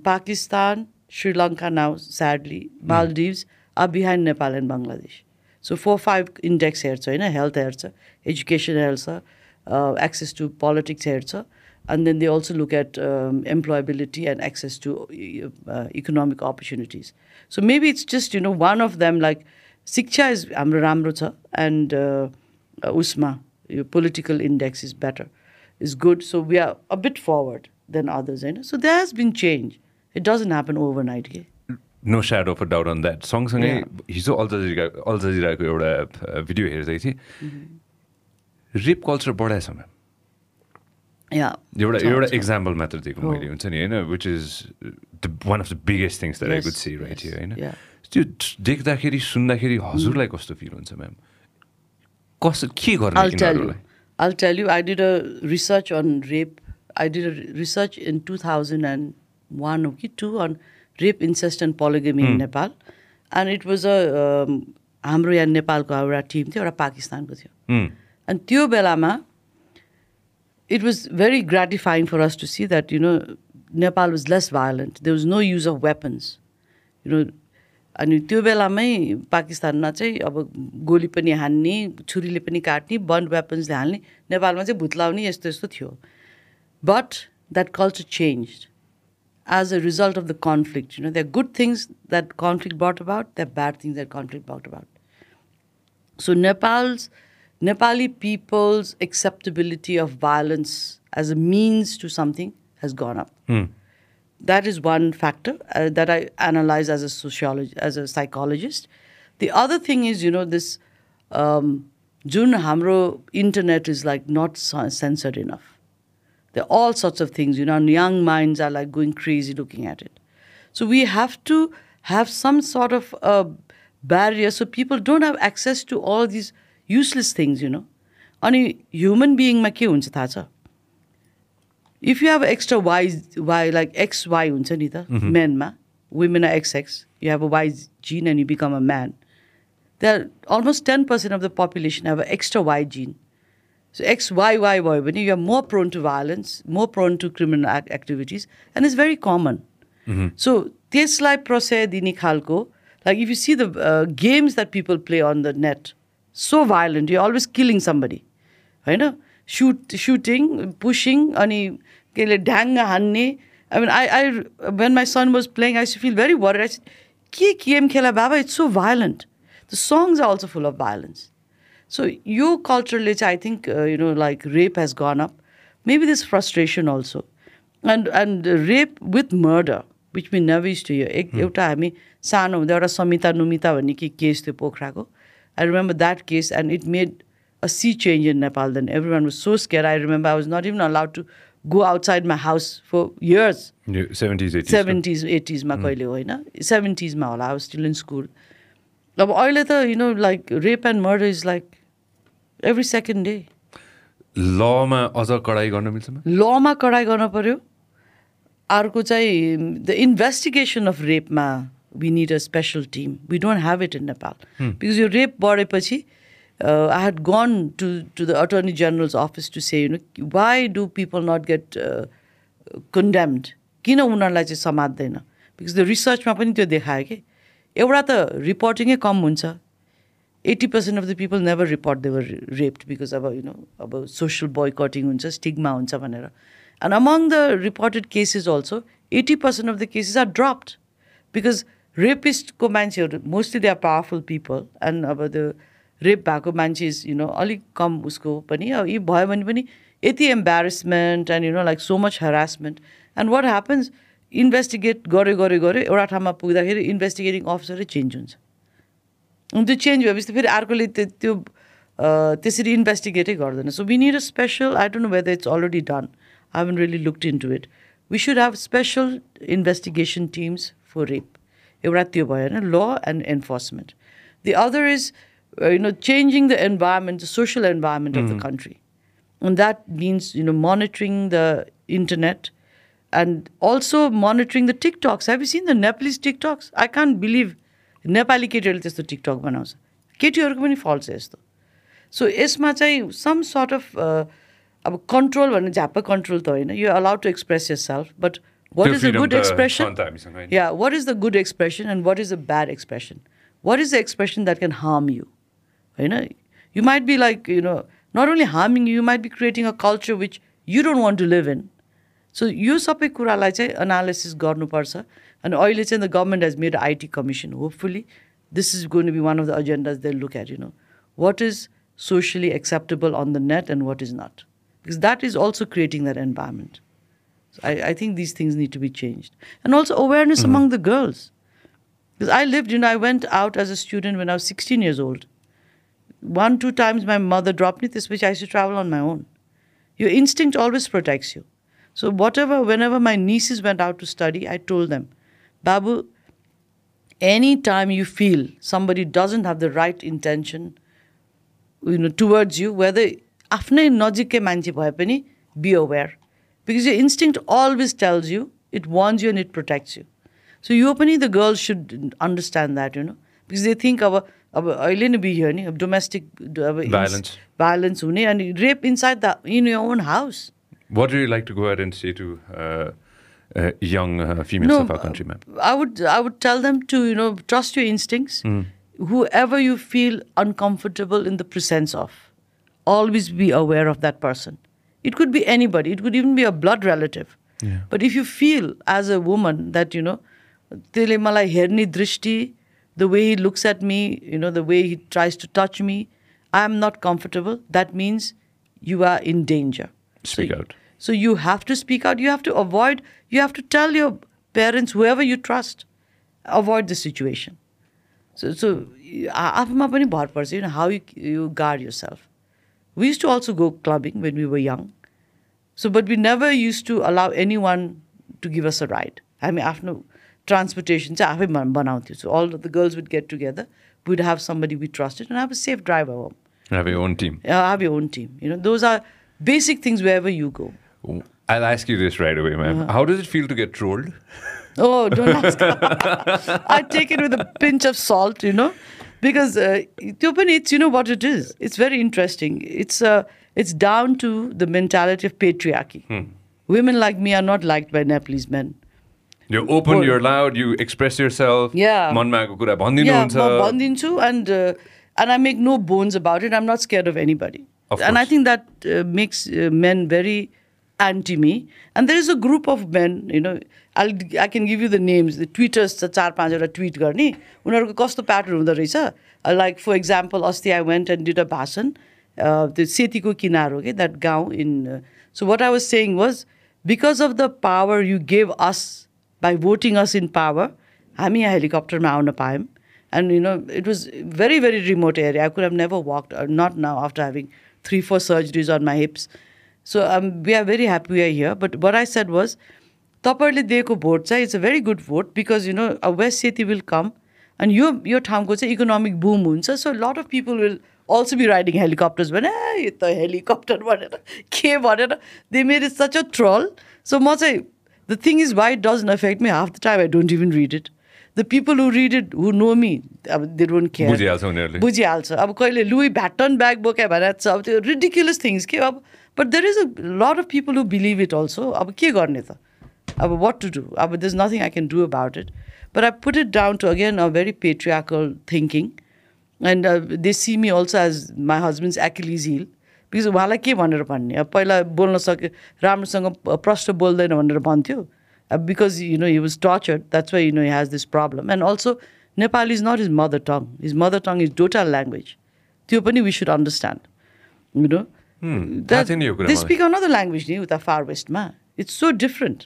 Speaker 2: Pakistan Sri Lanka now sadly Maldives are behind Nepal and Bangladesh so four five index हेर्छ होइन? Health हेर्छ education हेर्छ access to politics हेर्छ and then they also look at employability and access to economic opportunities so maybe it's just you know one of them like शिक्षा is हाम्रो राम्रो छ and उसमा यो political index is better is good so we are a bit forward than others होइन so that has been change it doesn't happen overnight के
Speaker 1: no shadow of a doubt on that सँगसँगै हिजो अल्जाजिरा अल्जाजिराको एउटा uh, video हेर्दै थिएँ। Rib culture बढाएछ ma'am एउटा एउटा example मात्र दिएको मैले हुन्छ नि होइन? Which is the one of the biggest things that I could see right होइन? त्यो देख्दाखेरि सुन्दाखेरि हजुरलाई कस्तो फिल हुन्छ म्याम कसो के गर्नु
Speaker 2: all tell you all I did a research on rape I did a research in two thousand and one okay to on rape incest and polygamy in Nepal and it was a हाम्रो यहाँ नेपालको एउटा Tim थियो एउटा पाकिस्तानको थियो. And त्यो बेलामा it was very gratifying for us to see that you know Nepal was less violent they was no use of weapons you know अनि त्यो बेलामै पाकिस्तानमा चाहिँ अब गोली पनि हान्ने छुरीले पनि काट्ने बन्ड वेपन्सले हाल्ने नेपालमा चाहिँ भुत्लाउने यस्तो यस्तो थियो but that culture change of the conflict. You know, there are good things that conflict brought about, there are bad things that conflict brought about. So Nepal's Nepali people's acceptability of violence as a means to something has gone up.
Speaker 1: Mm.
Speaker 2: That is one factor uh, that I analyze as a sociologist, as a psychologist. The other thing is, you know, this um, Jun Hamro internet is like not censored enough. There are all sorts of things, you know, and young minds are like going crazy looking at it. So we have to have some sort of uh, barrier so people don't have access to all these useless things you know अनि human बिइङमा के हुन्छ थाहा छ if you have extra Y Y like X Y हुन्छ नि त मेनमा women are X X you have a Y gene and you become a man they are almost ten percent of the population have a extra Y gene so X Y Y भयो भने you are more prone to violence more prone to criminal activities and is very common so त्यसलाई प्रशय दिने खालको like if you see the games that people play on the net so violent. You're always killing somebody. होइन shoot shooting pushing अनि केले ढ्याङ्ग हान्ने। I mean I I when my son was playing I feel very worried I के game खेला? बाबा it's so violent the songs are also full of violence so यो कल्चरले चाहिँ I think you know like rape has gone up maybe this frustration also and and rape with murder which me नभिज to यो एक एउटा हामी सानो हुँदा एउटा समिता नुमिता भन्ने के केस थियो पोखराको। I remember that case, and it made a sea change in Nepal. Then everyone was so scared. I remember I was not even allowed to go outside my house for years.
Speaker 1: 70s, 80s.
Speaker 2: 70s, 80s मा कहिले होइन सेभेन्टिजमा होला I still in school अब अहिले त you know like rape and murder is like every second day
Speaker 1: लमा अझ कडाइ गर्न मिल्छ
Speaker 2: लमा कडाइ गर्न पर्यो अर्को चाहिँ द इन्भेस्टिगेसन अफ रेपमा we need a special team. We don't have it in Nepal.
Speaker 1: Hmm.
Speaker 2: Because your rape pachi, uh, I had gone to, to the Attorney General's office to say, you know, why do people not get uh, condemned? किन उनीहरूलाई चाहिँ समात्दैन because the रिसर्चमा पनि त्यो देखायो कि। एउटा त रिपोर्टिङै कम हुन्छ। Eighty percent of the people never report their raped because अब यु नो अब सोसियल बोयकटिङ हुन्छ स्टिगमा हुन्छ भनेर। And among the reported cases also eighty percent of the cases are dropped because रेपिस्टको मान्छेहरू mostly they are powerful people and अब त्यो rape भएको मान्छे इज यु नो अलिक कम उसको पनि। अब यी भयो भने पनि यति embarrassment and you know like so much harassment and what happens investigate गऱ्यो गऱ्यो गऱ्यो एउटा ठाउँमा पुग्दाखेरि इन्भेस्टिगेटिङ अफिसरै चेन्ज हुन्छ। अनि त्यो चेन्ज भएपछि फेरि अर्कोले त्यो त्यो त्यसरी इन्भेस्टिगेटै गर्दैन। So we need a special I don't know whether it's already done I haven't really looked into it we should have special investigation teams for rape एउटा त्यो भयो होइन ल and enforcement the other is you know changing the environment the social environment of the country and that means you know monitoring the internet and also monitoring the TikToks. Have you seen the Nepalese TikToks? I can't believe Nepali केटीहरूले त्यस्तो TikTok बनाउँछ केटीहरूको पनि फल्छ यस्तो सो यसमा चाहिँ सम sort of अब control भन्ने झ्याप्प कन्ट्रोल त होइन यु allowed to express year self but what is the good expression या वाट is the good expression end what is the bad expression watt is the expression that can harm यु होइन you might be like you know not only harming you might be creating a culture which you don't want to live in so यो सबै कुरालाई चाहिँ analysis गर्नुपर्छ अनि अहिले चाहिँ the government has made IT commission hopefully this is going be one of the agendas they look at you know what is socially acceptable on the net and what is not. Because that is also creating that environment. So I, I think these things need to be changed. And also awareness mm-hmm. among the girls. Because I lived, you know, I went out as a student when I was 16 years old. One, two times my mother dropped me this, which I used to travel on my own. Your instinct always protects you. So whatever, whenever my nieces went out to study, I told them, Babu, anytime you feel somebody doesn't have the right intention, you know, towards you, whether आफ्नै नजिकै मान्छे भए पनि be aware because yo instinct always tells you, it warns you and it protects you. So यो पनि the girls should understand that, you know, because they think अब अब अहिले नै बिह्यो नि अब डोमेस्टिक अब
Speaker 1: violence
Speaker 2: violence हुने अनि rape inside the in your own house
Speaker 1: What do you like to go ahead and say to uh, uh, young uh, females no, of our country, ma'am?
Speaker 2: I would I would tell them to you know trust your instincts. Mm. Whoever you feel uncomfortable in the presence of, always be aware of that person. It could be anybody. It could even be a blood relative. Yeah. But if you feel as a woman that you know, the way he looks at me, you know, the way he tries to touch me, I am not comfortable. That means you are in danger.
Speaker 1: Speak so, out.
Speaker 2: So you have to speak out. You have to avoid, you have to tell your parents, whoever you trust, avoid the situation. So, so आफूमा पनि भर पर्छ you know how you, you guard yourself. We used to also go clubbing when we were young. So, but we never used to allow anyone to give us a ride. I mean, आफ्नो transportation चाहिँ आफै बनाउँथ्यो. So all the girls would get together. We'd have somebody we trusted and have a safe drive home.
Speaker 1: Have your own team.
Speaker 2: Yeah, have your own team. You know, those are basic things wherever you go.
Speaker 1: I'll ask you this right away, ma'am. Uh-huh. How does it feel to get trolled?
Speaker 2: Oh, don't ask. I take it with a pinch of salt, you know, because uh, it's you know what it is. It's very interesting. It's uh, it's down to the mentality of patriarchy. Hmm. Women like me are not liked by Nepalese men.
Speaker 1: Yo open your loud you express yourself
Speaker 2: मनको
Speaker 1: कुरा
Speaker 2: भनिदिनुहुन्छ भनिदिन्छु and and I make no bones about it I'm not scare of anybody and I think that makes men very anti me and there is a group of men you know I I can give you the names Twitters छ चार पाँचवटा tweet गर्ने उनीहरूको कस्तो pattern हुँदो रहेछ like for example अस्ति आई went end did a भाषण त्यो सेतीको किनार हो कि द्याट गाउँ in so what I was saying was because of the power you gave us by voting us in power हामी यहाँ हेलिकप्टरमा आउन पायौँ. And you know it was very very remote area I could have never walk not now after having three, four surgeries on my hips. So um, we are very happy we are here. But what I said was, तपाईँहरूले दिएको vote चाहिँ it's a very good vote because you know a West Seti will come अनि यो यो ठाउँको चाहिँ economic boom हुन्छ so lot of people will also be riding helicopters भने यो त हेलिकप्टर भनेर के भनेर they made is such a troll so म चाहिँ The thing is, why it doesn't affect me half the time, I don't even read it. The people who read it, who know me, uh, they don't
Speaker 1: care.
Speaker 2: Buji also nearly. Buji also. Ab koile Louis Vuitton bag book hai banat sab. Ridiculous things. Ke ab, but there is a lot of people who believe it also. Ab kya karne tha? Ab what to do? Ab there's nothing I can do about it. But I put it down to again a very patriarchal thinking, and uh, they see me also as my husband's Achilles heel. Because उहाँलाई के भनेर भन्ने? अब पहिला बोल्न सके राम्रोसँग प्रश्न बोल्दैन भनेर भन्थ्यो। Because you know he was tortured that's why you know he has this problem and also Nepal is not is mother tongue is mother tongue is Dota language त्यो पनि
Speaker 1: we should understand you
Speaker 2: know
Speaker 1: they
Speaker 2: speak another language नि उता far वेस्टमा it's so different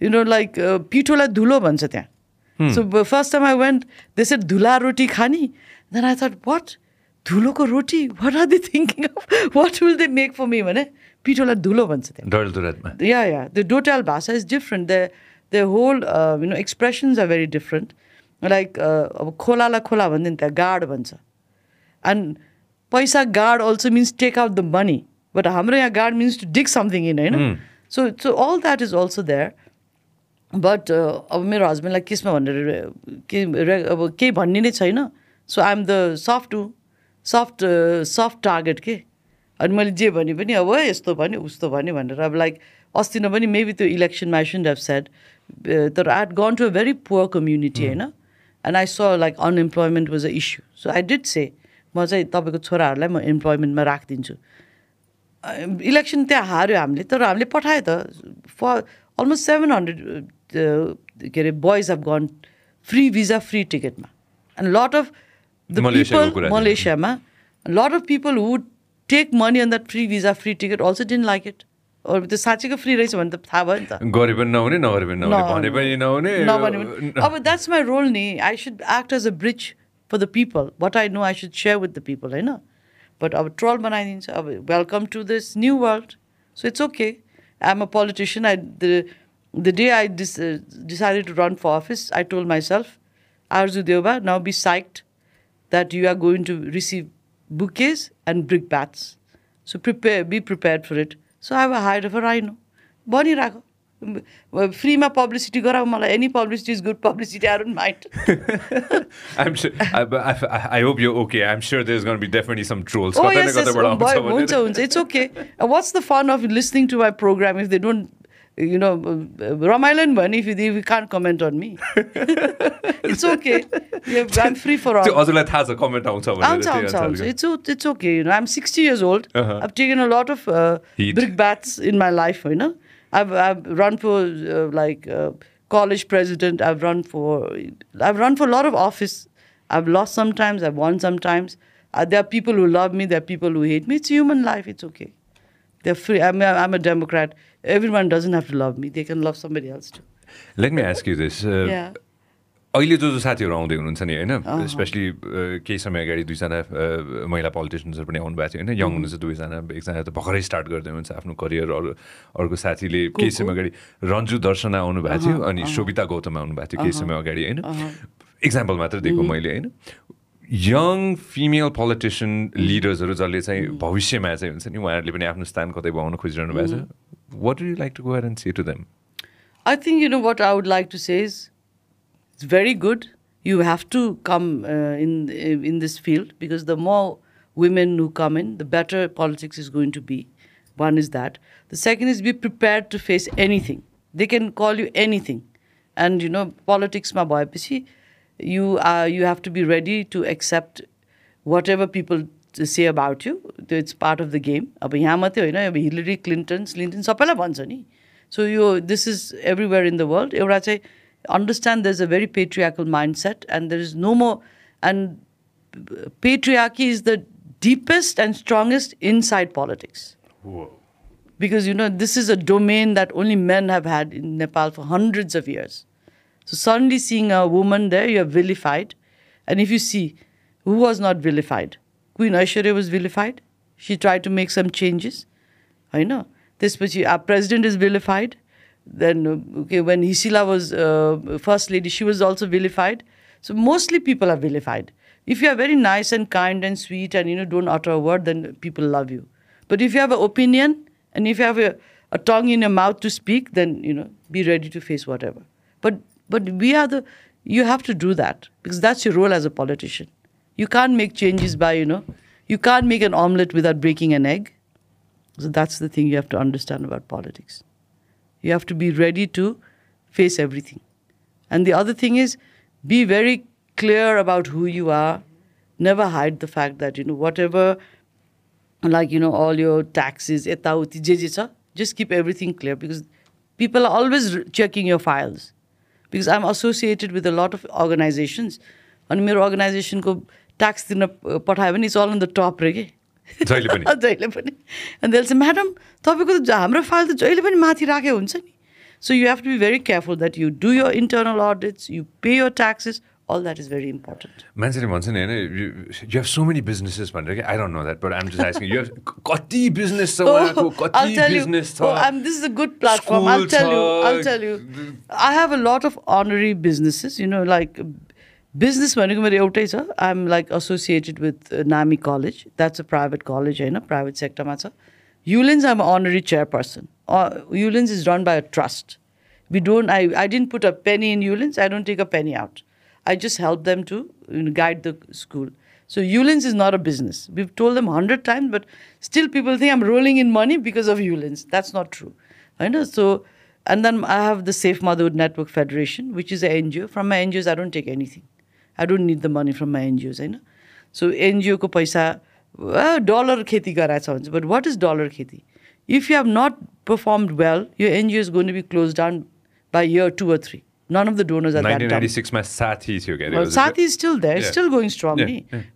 Speaker 2: you know like पिठोलाई धुलो भन्छ त्यहाँ। So first time I went they said धुला रोटी खाने? देन आई थट वाट धुलोको रोटी? What are they thinking of what will they make for me भने पिठोलाई धुलो भन्छ त्यहाँ. The Dotal Bhasa is different. Their their whole uh, you know expressions are very different. Like uh, अब खोलालाई खोला भन्दैन त्यहाँ गाड भन्छ। एन्ड पैसा गाड also means take out the money but हाम्रो यहाँ गाड means to dig something in होइन? So so all that is also there but अब मेरो हस्बेन्डलाई केसमा भनेर के अब केही भन्ने नै छैन। So I am the soft to soft soft target के? अनि मैले जे भने पनि अब है यस्तो भन्यो उस्तो भन्यो भनेर अब लाइक अस्ति न पनि मेबी त्यो इलेक्सनमा आई सुन्ट हेभ सेड तर I had gone to a very poor community होइन? And I saw like unemployment was a issue so I did say म चाहिँ तपाईँको छोराहरूलाई म इम्प्लोइमेन्टमा राखिदिन्छु। इलेक्सन त्यहाँ हार्यो हामीले तर हामीले पठायो त। फर अलमोस्ट सेभेन हन्ड्रेड के अरे boys have gone free visa free टिकटमा and lot of the people Malaysia, ma, a lot of people who take money on that free visa, free ticket also didn't
Speaker 1: like it. Or the Sachika free
Speaker 2: race
Speaker 1: when the Thava.
Speaker 2: Oh, but that's my role, ni. I should act as a bridge for the people. What I know I should share with the people, I know. But our troll man I think welcome to this new world. So it's okay. I'm a politician. I the the day I dis, uh, decided to run for office, I told myself, Arzu Deuba, now be psyched that you are going to receive bouquets and brickbats. So prepare, be prepared for it. So I have a hide of a rhino. भनिरहेको फ्रीमा publicity गराऊ मलाई any publicity is good publicity I don't mind
Speaker 1: I'm sure. I, I, I hope you're okay. I'm sure there's going to be definitely some trolls.
Speaker 2: Oh,
Speaker 1: कतै न
Speaker 2: yes, yes.
Speaker 1: कतैबाट आउँछ
Speaker 2: भयो,
Speaker 1: भनेर।
Speaker 2: हुन्छ हुन्छ it's okay what's the fun of listening to my programme if they don't you know रमाइलो नि भयो नि if you can't comment on me it's okay I M free फर
Speaker 1: त्यो
Speaker 2: अल
Speaker 1: हजुरलाई थाहा छ कमेन्ट आउँछ भनेर
Speaker 2: आउँछ
Speaker 1: त्यही
Speaker 2: आउँछ आउँछ
Speaker 1: अनुसारको।
Speaker 2: It's it's okay you know आइम sixty years old
Speaker 1: Uh-huh.
Speaker 2: I've taken a lot of uh,
Speaker 1: Heat.
Speaker 2: brick baths in my life, you know. I've I've run for uh, like uh, college president. I've run for I've run for a lot of office. I've lost sometimes. I've won sometimes. Uh, there are people who love me. There are people who hate me. It's human life. It's Have to love me. They can love somebody else too.
Speaker 1: Let me ask you this. Uh,
Speaker 2: Yeah.
Speaker 1: अहिले जो जो साथीहरू आउँदै हुनुहुन्छ नि होइन specially केही समय अगाडि दुईजना अ, महिला पोलिटिसियन्सहरू पनि आउनुभएको थियो होइन यङ हुनुहुन्छ दुवैजना एकजना त भर्खरै स्टार्ट गर्दै हुनुहुन्छ आफ्नो करियर अरू अर्को साथीले केही समय अगाडि रन्जु दर्शना आउनुभएको थियो अनि शोभिता गौतम आउनुभएको थियो केही समय अगाडि होइन। इक्जाम्पल मात्र दिएको मैले होइन। यङ फिमेल पोलिटिसियन लिडर्सहरू जसले चाहिँ भविष्यमा चाहिँ हुन्छ नि उहाँहरूले पनि आफ्नो स्थान कतै बनाउन खोजिरहनु भएको छ। what would you like to go ahead and say to them?
Speaker 2: I think, you know, what I would like to say is it's very good. You have to come uh, in, uh, in this field because the more women who come in, the better politics is going to be. One is that. The second is be prepared to face anything. They can call you anything. And, you know, politics, my boy, you, are you have to be ready to accept whatever people to say about you. It's part of the game. अब यहाँ मात्रै होइन अब Hillary Clinton स्लिन्टन सबैलाई भन्छ नि so यो this is everywhere in the world एउटा चाहिँ understand there is a very patriarchal mind set end there is no more and patriarchy is the deepest and strongest inside politics because you know this is a domain that only men have had in Nepal for hundreds of years. So suddenly seeing a woman there, you are vilified. And if you see who was not vilified, Queen Aishwarya was vilified. She tried to make some changes. I know. This our president is vilified. Then uh, okay, when Hisila was uh, first lady, she was also vilified. So mostly people are vilified. If you are very nice and kind and sweet and you know don't utter a word, then people love you. But if you have an opinion and if you have a, a tongue in your mouth to speak, then you know be ready to face whatever. But but we are the you have to do that because that's your role as a politician. You can't make changes by you know you can't make an omelette without breaking an egg. So that's the thing you have to understand about politics. You have to be ready to face everything. And the other thing is be very clear about who you are. Never hide the fact that, you know, whatever, like, you know, all your taxes, etauti, je je cha, just keep everything clear because people are always r- checking your files. Because I'm associated with a lot of organizations. अनि मेरो अर्गनाइजेसनको tax दिन uh, पठायो भने it's all on the top रे कि
Speaker 1: जहिले पनि
Speaker 2: जहिले पनि अनि त्यसले चाहिँ म्याडम तपाईँको त हाम्रो फाइल त जहिले पनि माथि राखेको हुन्छ नि so you have to be very careful that you do your internal audits you pay your taxes all that is very important
Speaker 1: मान्छेले भन्छ नि होइन you have so many businesses भनेर कि I don't know that but I'm just asking you कति business छ उहाँको कति बिजनेस छ
Speaker 2: I'm, this is a good platform. I'll
Speaker 1: School
Speaker 2: tell you. I'll
Speaker 1: छ,
Speaker 2: tell you. I have a lot of honorary businesses. You business भनेको मेरो एउटै छ I'm like associated with Nami college that's a private college होइन private सेक्टरमा छ Ullens I'm honorary chairperson Ullens is run by a trust we don't I, I didn't put a penny in Ullens. I don't take a penny out. I just help them to guide the school. So Ullens is not a business. We've told them hundred times, but still people think I'm rolling in money because of Ullens. That's not true. I know. So and then I have the Safe Motherhood Network Federation, which is an NGO. From my NGOs, I don't take anything. I don't need the money from my NGOs होइन so एनजिओको पैसा dollar खेती गराएछ भन्छ but what is dollar खेती if you have not perform well yo NGO is gonna be close down by year two or three none of the donors are 1996 that dumb. Well, Saathi is still there. It's still going
Speaker 1: strong.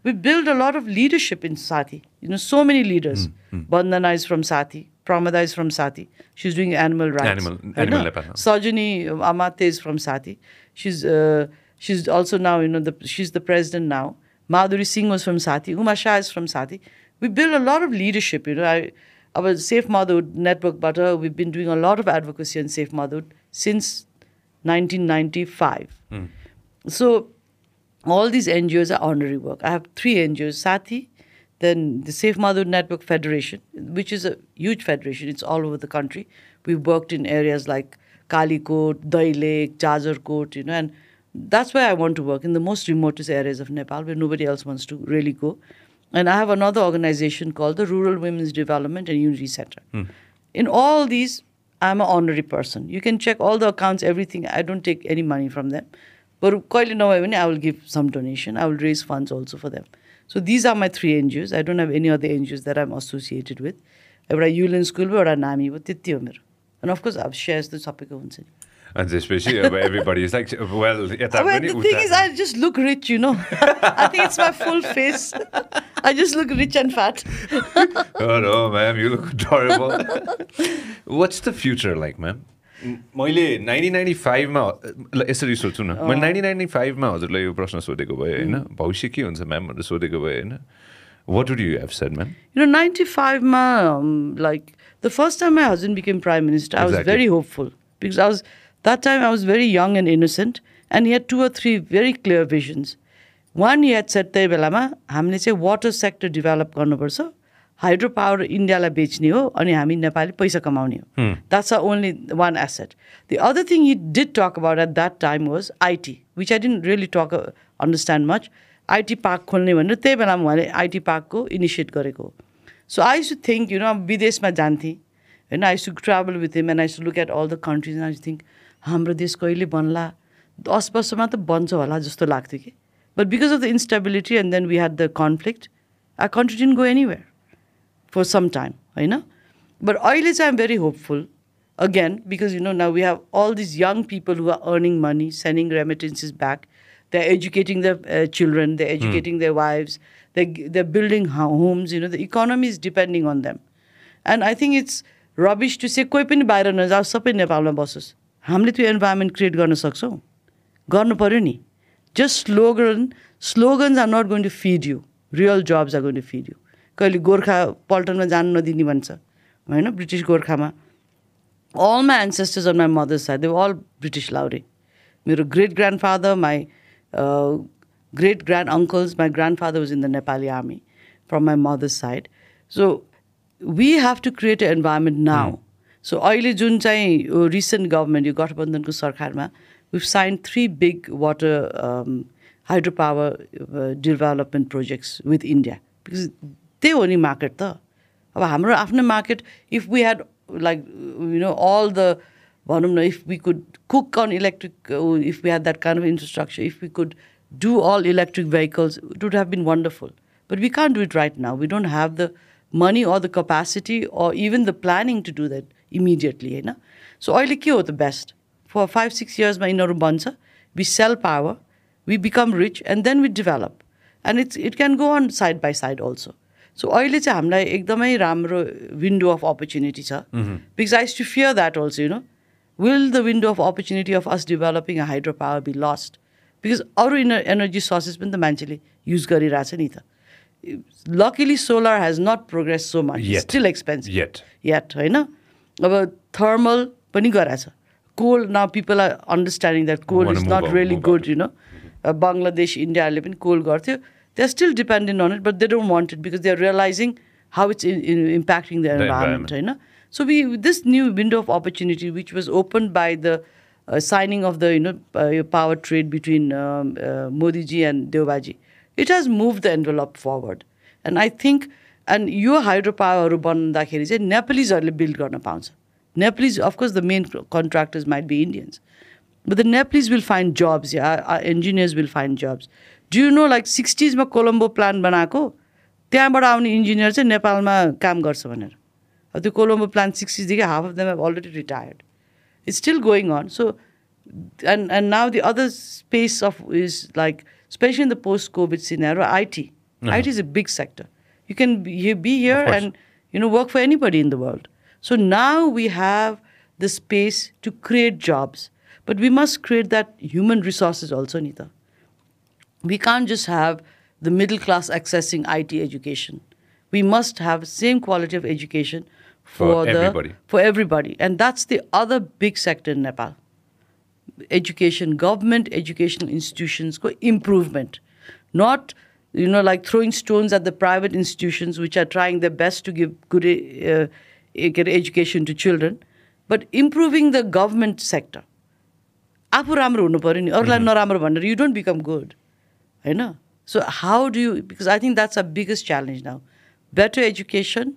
Speaker 2: We build a lot of leadership in Saathi. You know, so many leaders. Mm. Is from Saathi. Pramada is from Saathi. She's doing animal rights.
Speaker 1: Animal, animal
Speaker 2: Amate is from Sati. She's uh, she's also now, you know, the, she's the president now. Madhuri Singh was from Saathi. Uma Shah is from Saathi. We build a lot of leadership, you know. I, our Safe Motherhood network, but uh, we've been doing a lot of advocacy on Safe Motherhood since 1995. So all these NGOs are honorary work. I have three NGOs, Saathi, then the Safe Motherhood Network Federation, which is a huge federation. It's all over the country. We've worked in areas like Kalikot, Dailekh, Jajarkot, you know, and that's where I want to work, in the most remotest areas of Nepal where nobody else wants to really go. And I have another organization called the Rural Women's Development and Unity Center. In all these, I'm an honorary person. You can check all the accounts, everything. I don't take any money from them. But कहिले नभए पनि I will give some donation. I will raise funds also for them. So these are my three NGOs. I don't have any other NGOs that I'm associated with. एउटा युलेन school भयो एउटा नामी भयो त्यति हो मेरो अनि अफकोर्स अब सेयर्स त सबैको हुन्छ नि
Speaker 1: अनि त्यसपछि अब एभ्रिबडी इज लाइक वेल यता
Speaker 2: अब
Speaker 1: पनि
Speaker 2: the thing is, I just look rich, you know. I think it's my full face. I just look rich and fat.
Speaker 1: Oh no, ma'am, you look adorable. What's the future like, ma'am? मैले nineteen ninety फाइभमा यसरी सोध्छु न मैले nineteen ninety फाइभमा हजुरलाई यो प्रश्न सोधेको भए होइन भविष्य के हुन्छ म्याम भनेर सोधेको भए होइन what would you have said ma'am
Speaker 2: You know, 95 ma, um, like the first time my husband became prime minister, I was
Speaker 1: Exactly.
Speaker 2: very hopeful because I was that time I was very young and innocent, and he had two or three very clear visions. One, he had said त्यही बेलामा हामीले चाहिँ water sector develop गर्नुपर्छ hydro power इन्डियालाई बेच्ने हो अनि हामी नेपाली पैसा कमाउने हो that's a only one asset the other thing he did talk about at that time was IT which I didn't really talk understand much IT park खोल्ने भनेर त्यही बेलामा उहाँले आइटी पार्कको इनिसिएट गरेको हो सो आई सु थिङ्क यु नो विदेशमा जान्थेँ होइन I used travel with him and I used look at all the countries I think हाम्रो देश कहिले बन्ला दस वर्षमा त बन्छ होला जस्तो लाग्थ्यो कि but because of the instability and then we had the conflict I country didn't go anywhere for some time, you know. But अहिले चाहिँ I'm very hopeful again because you know now we have all these young people who are earning money, sending remittances back. They're educating their uh, children, they're educating their wives, they're, they're building ho- homes. You know, the economy is depending on them. And I think it's rubbish to say कोही पनि बाहिर नजाओस् सबै नेपालमा बसोस् हामीले त्यो environment create गर्न सक्छौँ? गर्नु पऱ्यो नि. Just slogan slogans are not going to feed you real jobs are going to feed you कहिले गोर्खा पल्टनमा जानु नदिने भन्छ। होइन? British गोर्खामा। All my ancestors on my mother's side they all British Laure मेरो great grandfather my great grand uncles my grandfather was in the Nepali army from my mother's side so we have to create a environment now So अहिले जुन चाहिँ recent government, यो गठबन्धनको सरकारमा, signed three big water um, hydropower uh, development projects with India. Because त्यही हो नि market त। अब हाम्रो आफ्नो market if we had like you know all the भनौँ न if we could cook on electric if we had that kind of infrastructure if we could do all electric vehicles it would have been wonderful but we can't do it right now we don't have the money or the capacity or even the planning to do that immediately होइन? सो अहिले के हो त best for five six इयर्समा यिनीहरू बन्छ we sell power we become rich and then we develop. And it's it can go on side by side also so अहिले चाहिँ हामीलाई एकदमै राम्रो विन्डो अफ अपर्च्युनिटी छ. Because I do fear that also you know will the window of opportunity of us developing hydro power be lost because अरू inner energy sources पनि त मान्छेले युज गरिरहेछ नि त. Luckily solar has not progress so much still expensive
Speaker 1: Yet.
Speaker 2: yet होइन? अब thermal पनि गराएको छ। कोल न people
Speaker 1: are
Speaker 2: understanding
Speaker 1: that
Speaker 2: coal
Speaker 1: is
Speaker 2: not
Speaker 1: really
Speaker 2: good you know Bangladesh इन्डियाहरूले पनि कोल गर्थ्यो। They are still dependent on it but they don't want it because they are realizing how it's impacting the environment होइन so we this new window of opportunity which was open by the signing of the you know yo power trade between Modiji and Deubaji it has move the envelope forward and I think and यो हाइड्रोपावरहरू बन्दाखेरि चाहिँ नेपालिजहरूले build गर्न पाउँछ। Nepalese of course the main contractors might be Indians But the Nepalese will find jobs, yeah. Our, our engineers will find jobs. Do you know, like 60sमा Colombo plan बनाएको त्यहाँबाट आउने इन्जिनियर चाहिँ नेपालमा काम गर्छ भनेर। अब त्यो Colombo plan सिक्सटिजदेखि half of them have already retired it's still going on so and and now the other space of is like specially in the post COVID scenario IT IT is a big sector you can be, be here and you know work for anybody in the world so now we have the space to create jobs but we must create that human resources also nita we can't just have the middle class accessing IT education. We must have same quality of education for,
Speaker 1: For
Speaker 2: the
Speaker 1: everybody.
Speaker 2: for everybody, and that's the other big sector in Nepal. Education, government educational institutions improvement, not you know like throwing stones at the private institutions which are trying their best to give good uh, get education to children, but improving the government sector. आफू राम्रो हुनु पऱ्यो नि अरूलाई नराम्रो भनेर you don't become good होइन so how do you because I think that's a biggest challenge now better education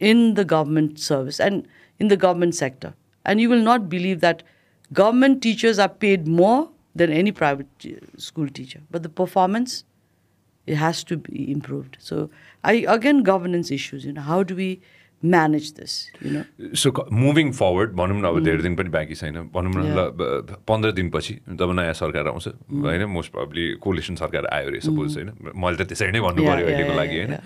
Speaker 2: in the government service and in the government sector and you will not believe that government teachers are paid more than any private school Stitcher but the performance It has to be improved. So I again governance issues. You know, how do we manage this? You know,
Speaker 1: so moving forward भनौँ न अब धेरै दिन पनि बाँकी छैन। भनौँ न ल पन्ध्र दिनपछि जब नयाँ सरकार आउँछ होइन मोस्ट प्रब्ली कोलिसन सरकार आयो अरे सपोज होइन। मैले त त्यसरी नै भन्नु पऱ्यो अहिलेको
Speaker 2: yeah,
Speaker 1: लागि होइन.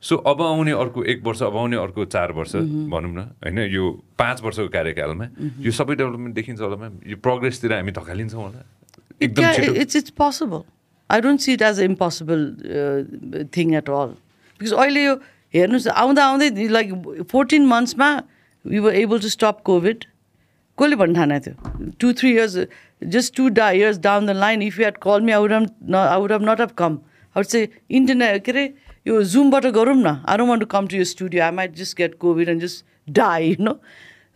Speaker 1: सो अब आउने अर्को एक वर्ष अब आउने अर्को चार वर्ष भनौँ न होइन यो पाँच वर्षको कार्यकालमा यो सबै डेभलपमेन्ट देखिन्छ होला म्याम यो प्रोग्रेसतिर हामी धकालिन्छौँ होला। एकदम
Speaker 2: yeah,
Speaker 1: छिटो।
Speaker 2: it's don't see it as an impossible uh, thing at all. Because अहिले यो हेर्नुहोस् आउँदा आउँदै like fourteen मन्थ्समा we were able to stop covid कसले भन्नु ठानेको थियो two three years just two डा years down the line if you had call me out न I would have not have come out चाहिँ इन्टरनेट के अरे यो जुमबाट गरौँ न। I don't want to come to yo studio I might just get covid and just die no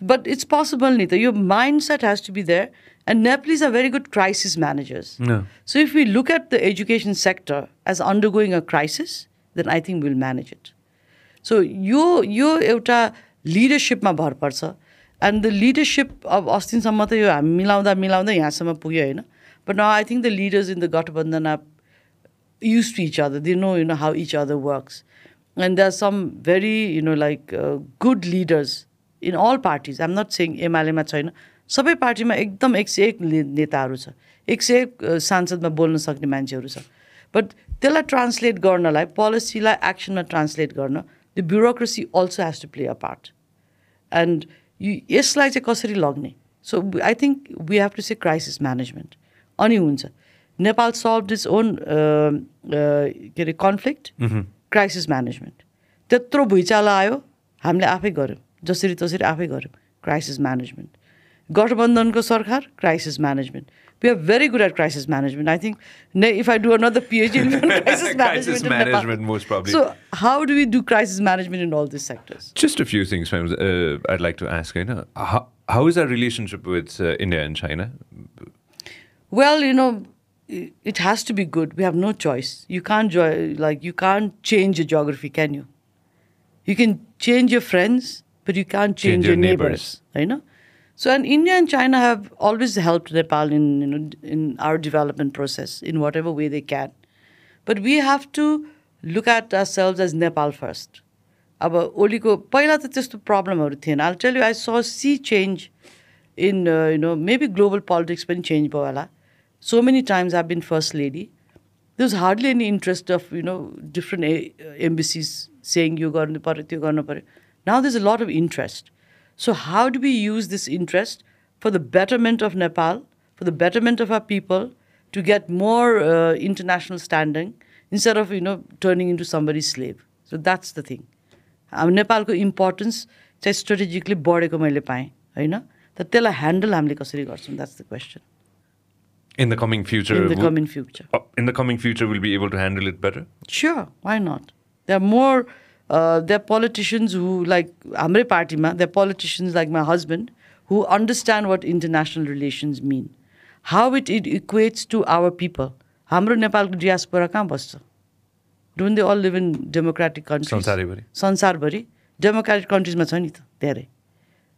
Speaker 2: but it's possible नि त यो mindset has to be there And Nepalese are very good crisis managers.
Speaker 1: No.
Speaker 2: So if we look at the education sector as undergoing a crisis, then I think we'll manage it. So यो यो एउटा लिडरसिपमा भर पर्छ and the leadership अब अस्तिसम्म त यो हामी मिलाउँदा मिलाउँदै यहाँसम्म पुग्यो होइन but now I think the leaders in the गठबन्धन use to each other they know you know how each other works and they are some very you know like good leaders in all parties I am not saying एमआलएमा छैन सबै पार्टीमा एकदम एक सय एक नेताहरू छ। एक सय एक सांसदमा बोल्न सक्ने मान्छेहरू छ। बट त्यसलाई ट्रान्सलेट गर्नलाई पोलिसीलाई एक्सनमा ट्रान्सलेट गर्न the bureaucracy also has to play a part and यसलाई चाहिँ कसरी लग्ने? So I think we have to say crisis management अनि हुन्छ। नेपाल सल्भ इट्स ओन के अरे कन्फ्लिक्ट क्राइसिस म्यानेजमेन्ट त्यत्रो भुइँचालो आयो हामीले आफै गऱ्यौँ। जसरी तसरी आफै गऱ्यौँ। Crisis management Gothabandhanko Sarkar, crisis management. We are very good at crisis management. I think if I do another PhD in crisis management,
Speaker 1: crisis management most probably.
Speaker 2: So, how do we do crisis management in all these sectors?
Speaker 1: Just a few things, uh, I'd like to ask. You know, how, how is our relationship with uh, India and China?
Speaker 2: Well, you know, it has to be good. We have no choice. You can't like you can't change your geography, can you? You can change your friends, but you can't change,
Speaker 1: change
Speaker 2: your,
Speaker 1: your,
Speaker 2: neighbors. neighbors. You know, So, and India and China have always helped Nepal in you know in our development process in whatever way they can. But we have to look at ourselves as Nepal first. अब ओलीको पहिला त त्यस्तो प्रब्लमहरू थिएन आई tell you आई स सी change in you know maybe global politics पनि change भयो होला so many times I bin first lady there was hardly any interest of you know different a- uh, embassies saying you garnu paryo, त्यो गर्नु पर्यो. Now there's a lot of interest. So how do we use this interest for the betterment of Nepal, for the betterment of our people, to get more uh, international standing instead of you know turning into somebody's slave? So that's the thing. अब नेपालको importance चाहिँ strategically बढेको मैले पाएँ होइन तर त्यसलाई handle हामीले कसरी गर्छौँ that's the question
Speaker 1: In the coming future,
Speaker 2: in the
Speaker 1: will-
Speaker 2: coming future
Speaker 1: uh, in the coming future, we'll be able to handle it better.
Speaker 2: Sure, why not? There are more, they are politicians who like हाम्रै पार्टीमा they are politicians like my husband who understand what international relations mean how it it equates to our people हाम्रो नेपालको diaspora कहाँ बस्छ don't they all live in democratic country
Speaker 1: संसारभरि
Speaker 2: democratic कन्ट्रिजमा छ नि त धेरै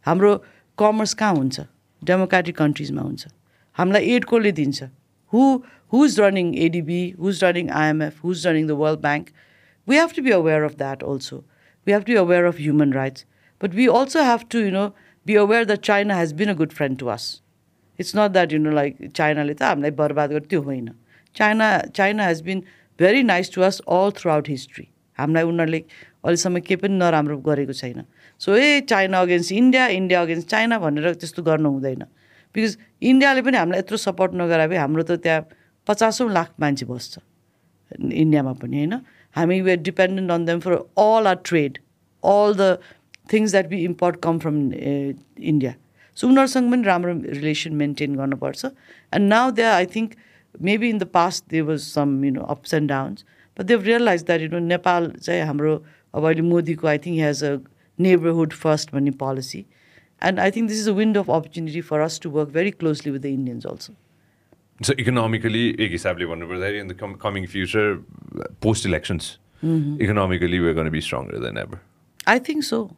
Speaker 2: हाम्रो कमर्स कहाँ हुन्छ डेमोक्रेटिक कन्ट्रिजमा हुन्छ हामीलाई एड कसले दिन्छ who who's running ADB who's running IMF who's running the world bank we have to be aware of that also. We have to be aware of human rights. But we also have to, you know, be aware that China has been a good friend to us. It's not that, you know, like China त हामीलाई बर्बाद been त्यो होइन China China has been very nice to all throughout history हामीलाई उनीहरूले अहिलेसम्म केही पनि नराम्रो गरेको छैन so a China against India India against China भनेर त्यस्तो गर्नु हुँदैन बिकज इन्डियाले पनि हामीलाई यत्रो सपोर्ट नगराए हाम्रो त त्यहाँ पचासौँ लाख मान्छे बस्छ इन्डियामा पनि होइन हामी we are dependent on them for all our trade all the things that we import come from India so उनीहरूसँग पनि राम्रो रिलेसन मेन्टेन गर्नुपर्छ and now they I think maybe in the past they was some you know ups and downs but they've realize that you know Nepal चाहिँ हाम्रो अब अहिले मोदीको I think has a neighbourhood first भन्ने policy and I think this is a window of opportunity for us to work very closely with the Indians also
Speaker 1: So economically, एक हिसाबले भन्नुपर्दाखेरि in the com- coming future, post elections, economically we're going to be stronger than ever.
Speaker 2: I think so.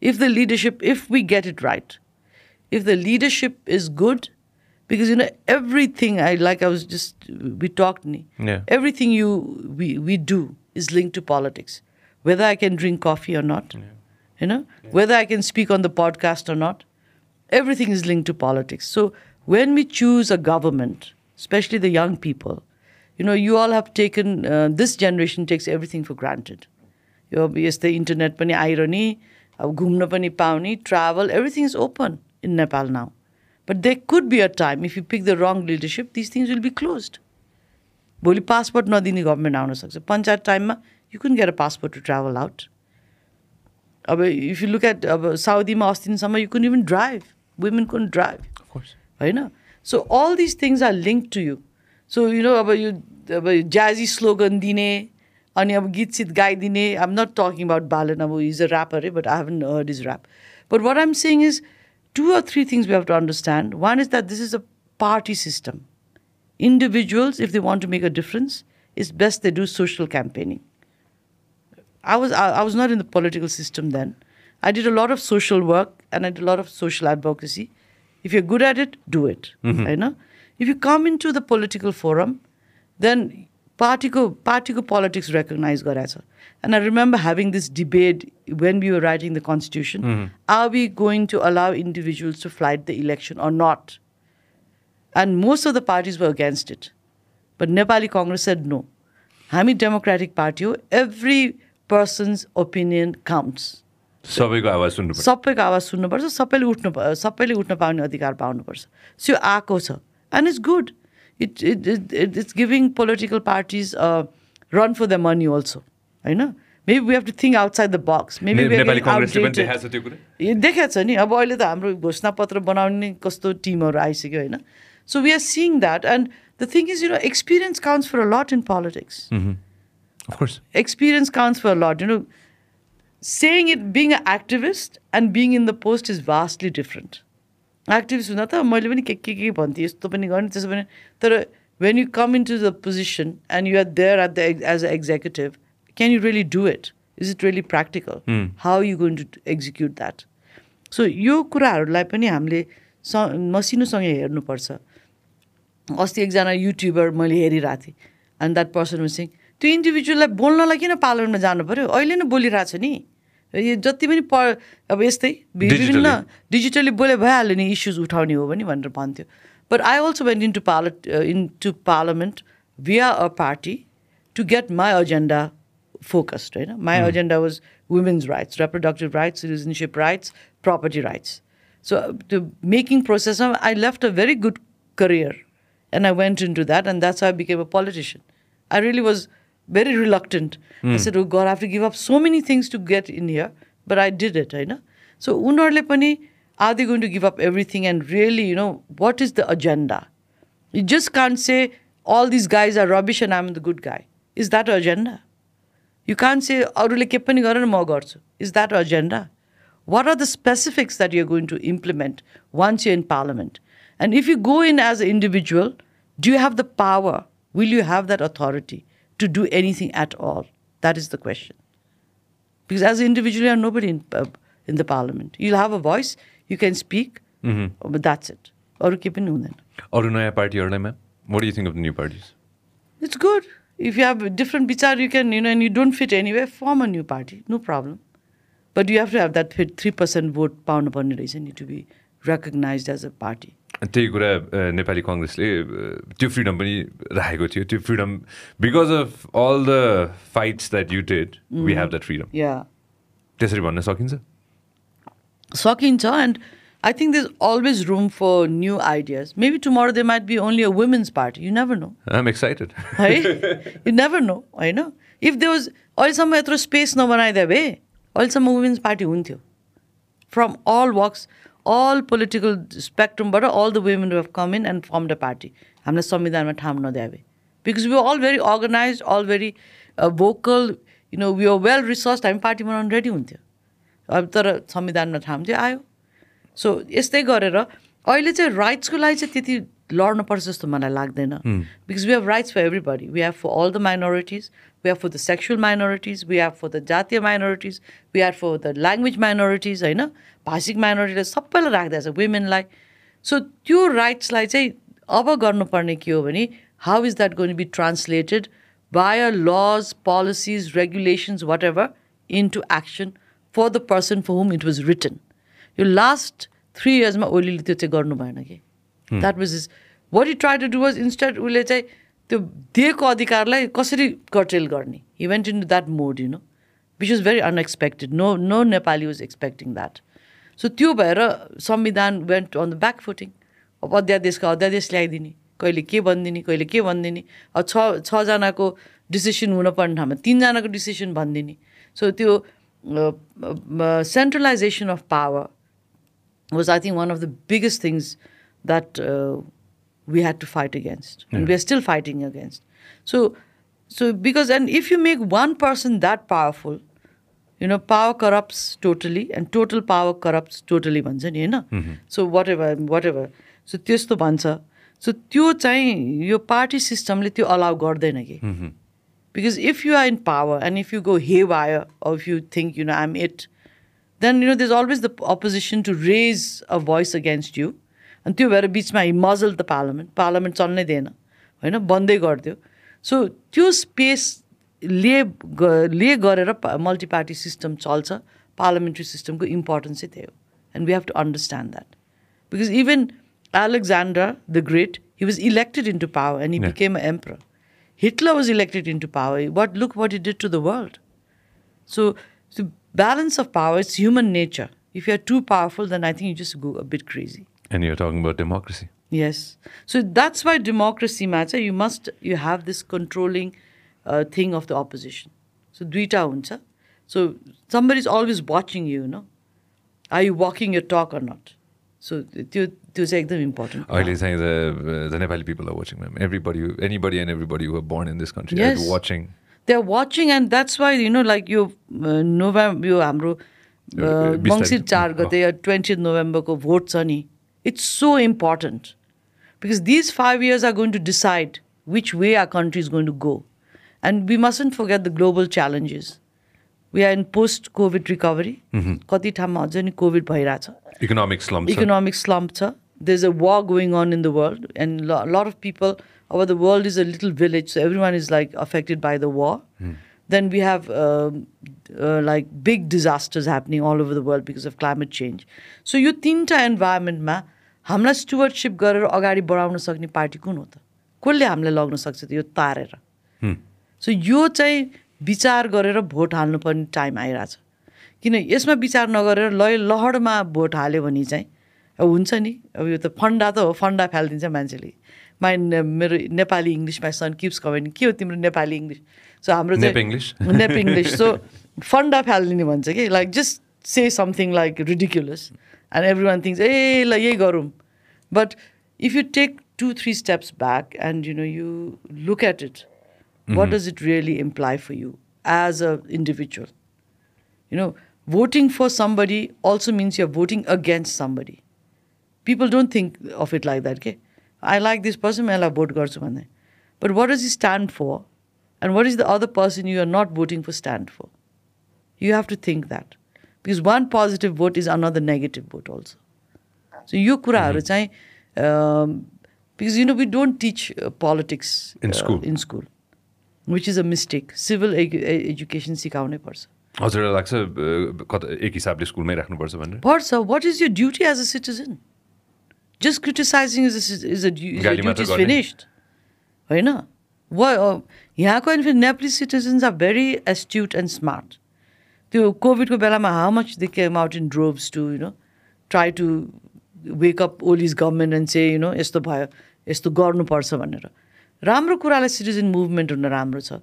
Speaker 2: If the leadership, if we get it right, if the leadership is good, because you know everything I like, I was just we talked, ni,
Speaker 1: Yeah.
Speaker 2: everything you we we do is linked to politics. Whether I can drink coffee or not, you know, whether I can speak on the podcast or not, everything is linked to politics. So when we choose a government, especially the young people, you know, you all have taken uh, this generation takes everything for granted. यो अब यस्तै internet पनि आइरहने अब घुम्न पनि पाउने travel everything is open in Nepal now but they could be a time if you pick the रङ leadership this things will be close भोलि passport नदिने गभर्मेन्ट आउन सक्छ पञ्चायत टाइममा यु कुन get a passport to travel out अब इफ यु लुक एट अब साउदीमा अस्तिसम्म यु कुन इभन ड्राइभ वुमेन कुन ड्राइभ
Speaker 1: Of course.
Speaker 2: होइन सो all this things are link to you so you know अब यो अब ज्याजी स्लोगन दिने अनि अब गीत सित गाइदिने आम नट टकिङ अबाउट बालन अब इज अ ऱ्यापर है but I haven't heard is rap but what आइम सेङ is to or three things we have to understand one is that this is a party system individuals, if they want to make a difference, it's best they do social campaigning. I was I, I was not in the political system then. I did a lot of social work and I did a lot of social advocacy. If you're good at it, do it. I know. If you come into the political forum, then partyको partyको politics recognize गरेछ. And I remember having this debate when we were writing the constitution. Are we going to allow individuals to fight the election or not? And most of the parties were against it. But Nepali Congress said no. हामी democratic party हो every persons opinion counts
Speaker 1: सबैको आवाज सुन्नुपर्छ।
Speaker 2: सबैको आवाज सुन्नुपर्छ सबैले उठ्नु सबैले उठ्न पाउने अधिकार पाउनुपर्छ। सो यो आएको छ। And it's good it it it it's giving political parties run for the money also होइन? Maybe we have to think outside the box
Speaker 1: ने- पनि देखाएको छ
Speaker 2: यो नि। अब अहिले त हाम्रो घोषणापत्र बनाउने कस्तो टिमहरू आइसक्यो होइन? So we are seeing that and the thing is you know experience counts for a lot in politics
Speaker 1: Of course.
Speaker 2: experience counts for a lot. Saying it being a activist and being in the post is vastly different activist हुँदा त मैले पनि के के के भन्थेँ यस्तो पनि गर्ने त्यसो पनि। तर when you come in to the position and you are there at the as a executive can you really do it is it really practical how you going to execute that so यो कुराहरूलाई पनि हामीले स मसिनोसँग हेर्नुपर्छ। अस्ति एकजना YouTuber मैले हेरिरहेको थिएँ एन्ड द्याट पर्सन सिङ त्यो इन्डिभिजुअललाई बोल्नलाई किन पालनमा जानु पऱ्यो अहिले नै बोलिरहेको छ नि। यो जति पनि प अब यस्तै वि- विभिन्न डिजिटली बोले भइहाल्यो नि इस्युज उठाउने हो भने भनेर भन्थ्यो but I also went in to parl in to parliament via a party to get my agenda focused. Right? My agenda was women's rights, reproductive rights, citizenship rights, property rights. So the making process, I left a very good career and I went into that and that's how I became a politician. I really was very reluctant. I said, oh God, I have to give up so many things to get in here, but I did it, होइन So उनीहरूले पनि are they going to give up everything and really, you know, what is the agenda? You just can't say all these guys are rubbish and I'm the good guy. Is that agenda? You can't say अरूले के पनि गरेर म गर्छु. Is that agenda? What are the specifics that you're going to implement once you're in parliament? And if you go in as an individual, do you have the power? Will you have that authority to do anything at all? That is the question. Because as an individual, you are nobody in, uh, in the parliament. You'll have a voice, you can speak, mm-hmm. Uh, but that's it. Or keep in then.
Speaker 1: Or Naya party or What do you think of the new parties?
Speaker 2: It's good. If you have different bichar, you can, you know, and you don't fit anywhere, form a new party. No problem. But you have to have that 3% vote pound upon need to be recognized as a party.
Speaker 1: त्यही कुरा अ, नेपाली कङ्ग्रेसले अ, त्यो freedom पनि राखेको थियो त्यो freedom because of all the fights that you did we have that
Speaker 2: freedom.
Speaker 1: त्यसरी भन्न सकिन्छ
Speaker 2: सकिन्छ and I think there's always room for new ideas. Maybe tomorrow there might be only a women's party. You never know.
Speaker 1: I'm excited
Speaker 2: है you never know होइन if they was अहिलेसम्म यत्रो space नबनाइदियो भए अहिलेसम्म वुमेन्स पार्टी हुन्थ्यो from all works all political स्पेक्ट्रमबाट all the women have come in and form the party हामीलाई संविधानमा ठाउँ नदियो भए because we all very organize all very vocal you know we are well research हामी party बनाउनु ready हुन्थ्यो अब तर संविधानमा ठाउँ चाहिँ आयो सो यस्तै गरेर अहिले चाहिँ राइट्सको लागि चाहिँ त्यति लड्नुपर्छ जस्तो मलाई लाग्दैन because we have rights for everybody we have for all the minorities we have for the sexual minorities we have for the जातीय minorities we have for the language minorities होइन? भाषिक माइनोरिटीलाई सबैलाई राख्दैछ वुमेनलाई सो त्यो राइट्सलाई चाहिँ अब गर्नुपर्ने के हो भने how is that going be translated by laws policies regulations whatever into action for the person for whom it was written yo last three इयर्समा ओलीले त्यो चाहिँ गर्नु भएन कि that was is what you try to do was instead उसले चाहिँ त्यो दिएको अधिकारलाई कसरी कर्टेल गर्ने? Event in that mode you know which is very unexpected no no Nepali was expecting that so त्यो भएर संविधान went on the back footing अब अध्यादेशको अध्यादेश ल्याइदिने। कहिले के भनिदिने कहिले के भनिदिने। अब छ छजनाको डिसिसन हुनुपर्ने ठाउँमा तिनजनाको डिसिसन भनिदिने। सो त्यो centralisation of power I think, one of the biggest things that uh, we had to fight against, and we're still fighting against. So, so because and if you make one person that powerful, you know, power corrupts totally, and total power corrupts totally. भन्छ नि होइन सो वाट ever वाट ever सो त्यस्तो भन्छ सो त्यो चाहिँ यो party सिस्टमले त्यो allow गर्दैन कि because if you are in power and if you go hey wire if you think you no आइम it then you know there's always the opposition to raise a voice against you अनि त्यो भएर बिचमा हि मजल the parliament parliament चल्नै दिएन होइन बन्दै गरिदियो सो त्यो स्पेसले ले गरेर मल्टी पार्टी सिस्टम चल्छ पार्लियामेन्ट्री सिस्टमको इम्पोर्टेन्स चाहिँ त्यही हो and we have to understand that because even Alexander the Great, he was elected into power and he
Speaker 1: Yeah.
Speaker 2: became an emperor. Hitler was elected into power. What look what he did to the world. So the balance of power, it's human nature. If you're too powerful, then I think you just go a bit crazy.
Speaker 1: And you're talking about democracy.
Speaker 2: Yes. So that's why democracy matters. You must, you have this controlling uh, thing of the opposition. So dvita unsa. So somebody is always watching you, you know. Are you walking your talk or not? So to say them important. I
Speaker 1: was saying the, Nepali people are watching them. Everybody, anybody and everybody who are born in this country
Speaker 2: yes.
Speaker 1: are watching.
Speaker 2: They're watching and that's why, you know, like you, uh, November, you, Amru,
Speaker 1: uh,
Speaker 2: uh,
Speaker 1: Mangsir
Speaker 2: Chargate, oh. 20th November, ko vote sani. It's so important because these five years are going to decide which way are country is going to go and we mustn't forget the global challenges we are in post covid recovery कति ठाउँमा अझै नि covid भइरहेछ
Speaker 1: Economic slumps. sir.
Speaker 2: economic slump छ there's a war going on in the world and a lot of people our the world is a little village so everyone is like affected by the war Then we have um, uh, like big disasters happening all over the world because of climate change. So यो तिनवटा इन्भाइरोमेन्टमा हामीलाई स्टुवर्डसिप गरेर अगाडि बढाउन सक्ने party कुन हो त? कसले हामीलाई लग्न सक्छ त यो तारेर? सो यो चाहिँ विचार गरेर भोट हाल्नुपर्ने टाइम आइरहेछ। किन यसमा विचार नगरेर लय लहरमा भोट हाल्यो भने चाहिँ अब हुन्छ नि। अब यो त फन्डा त हो फन्डा फालिदिन्छ मान्छेले। माइ मेरो Nepali English my son keeps comment के हो तिम्रो नेपाली इङ्ग्लिस? सो हाम्रो
Speaker 1: नेप इङ्ग्लिस
Speaker 2: नेप इङ्ग्लिस सो फन्डा फालिदिने भन्छ कि like just say something like ridiculous and every one things ए ल यही गरौँ but if you take two three steps back and you know you look at it what does it really imply for you as an individual? You know, voting for somebody also means you're voting against somebody. People don't think of it like that. Okay, I like this person, I'll vote garchu bhanne. But what does he stand for? And what is the other person you are not voting for stand for? You have to think that. Because one positive vote is another negative vote also. So यो कुराहरू चाहिँ because you know we don't teach uh, politics
Speaker 1: In
Speaker 2: uh,
Speaker 1: school.
Speaker 2: in school which is a mistake civil edu- e- education सिकाउनै पर्छ
Speaker 1: हजुरलाई लाग्छ अ, कता एक हिसाबले स्कुलमै राख्नुपर्छ भनेर
Speaker 2: पर्छ what is your duty as a citizen just criticizing is a, ci- is a, du- is your
Speaker 1: गाली मात्र
Speaker 2: duty is
Speaker 1: गर्ने?
Speaker 2: finished होइन वा अ, यहाँको अनि फेरि Nepali citizens are very astute and smart त्यो कोभिडको बेलामा how much they came out in droves to you know try to wake up Oli's government and say you know यस्तो भयो यस्तो गर्नुपर्छ भनेर। राम्रो कुरालाई सिटिजन मुभमेन्ट हुन राम्रो छ।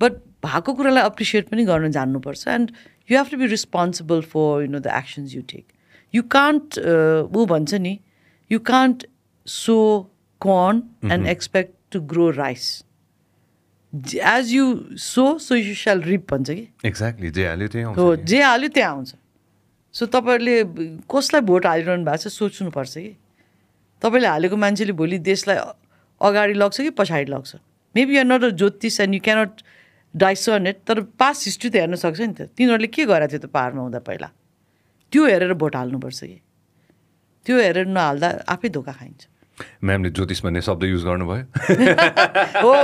Speaker 2: बट भएको कुरालाई एप्रिसिएट पनि गर्न जान्नुपर्छ and you have to be responsible for you know the actions you take you can't ऊ भन्छ नि you can't sow corn and expect to grow rice. As you sow, so you shall reap भन्छ कि?
Speaker 1: Exactly जे हाल्यो त्यही
Speaker 2: हो जे हाल्यो त्यहाँ आउँछ। सो तपाईँहरूले कसलाई भोट हालिरहनु भएको छ सोच्नुपर्छ कि? तपाईँले हालेको मान्छेले भोलि देशलाई अगाडि लग्छ कि पछाडि लग्छ? मेबी युआर नट अ ज्योतिष and you cannot Dyson it तर पास्ट हिस्ट्री त हेर्न सक्छ नि त। तिनीहरूले के गरेको थियो त पाहाडमा हुँदा पहिला? त्यो हेरेर भोट हाल्नुपर्छ कि? त्यो हेरेर नहाल्दा आफै धोका खाइन्छ।
Speaker 1: म्यामले ज्योतिष भन्ने शब्द युज गर्नुभयो।
Speaker 2: हो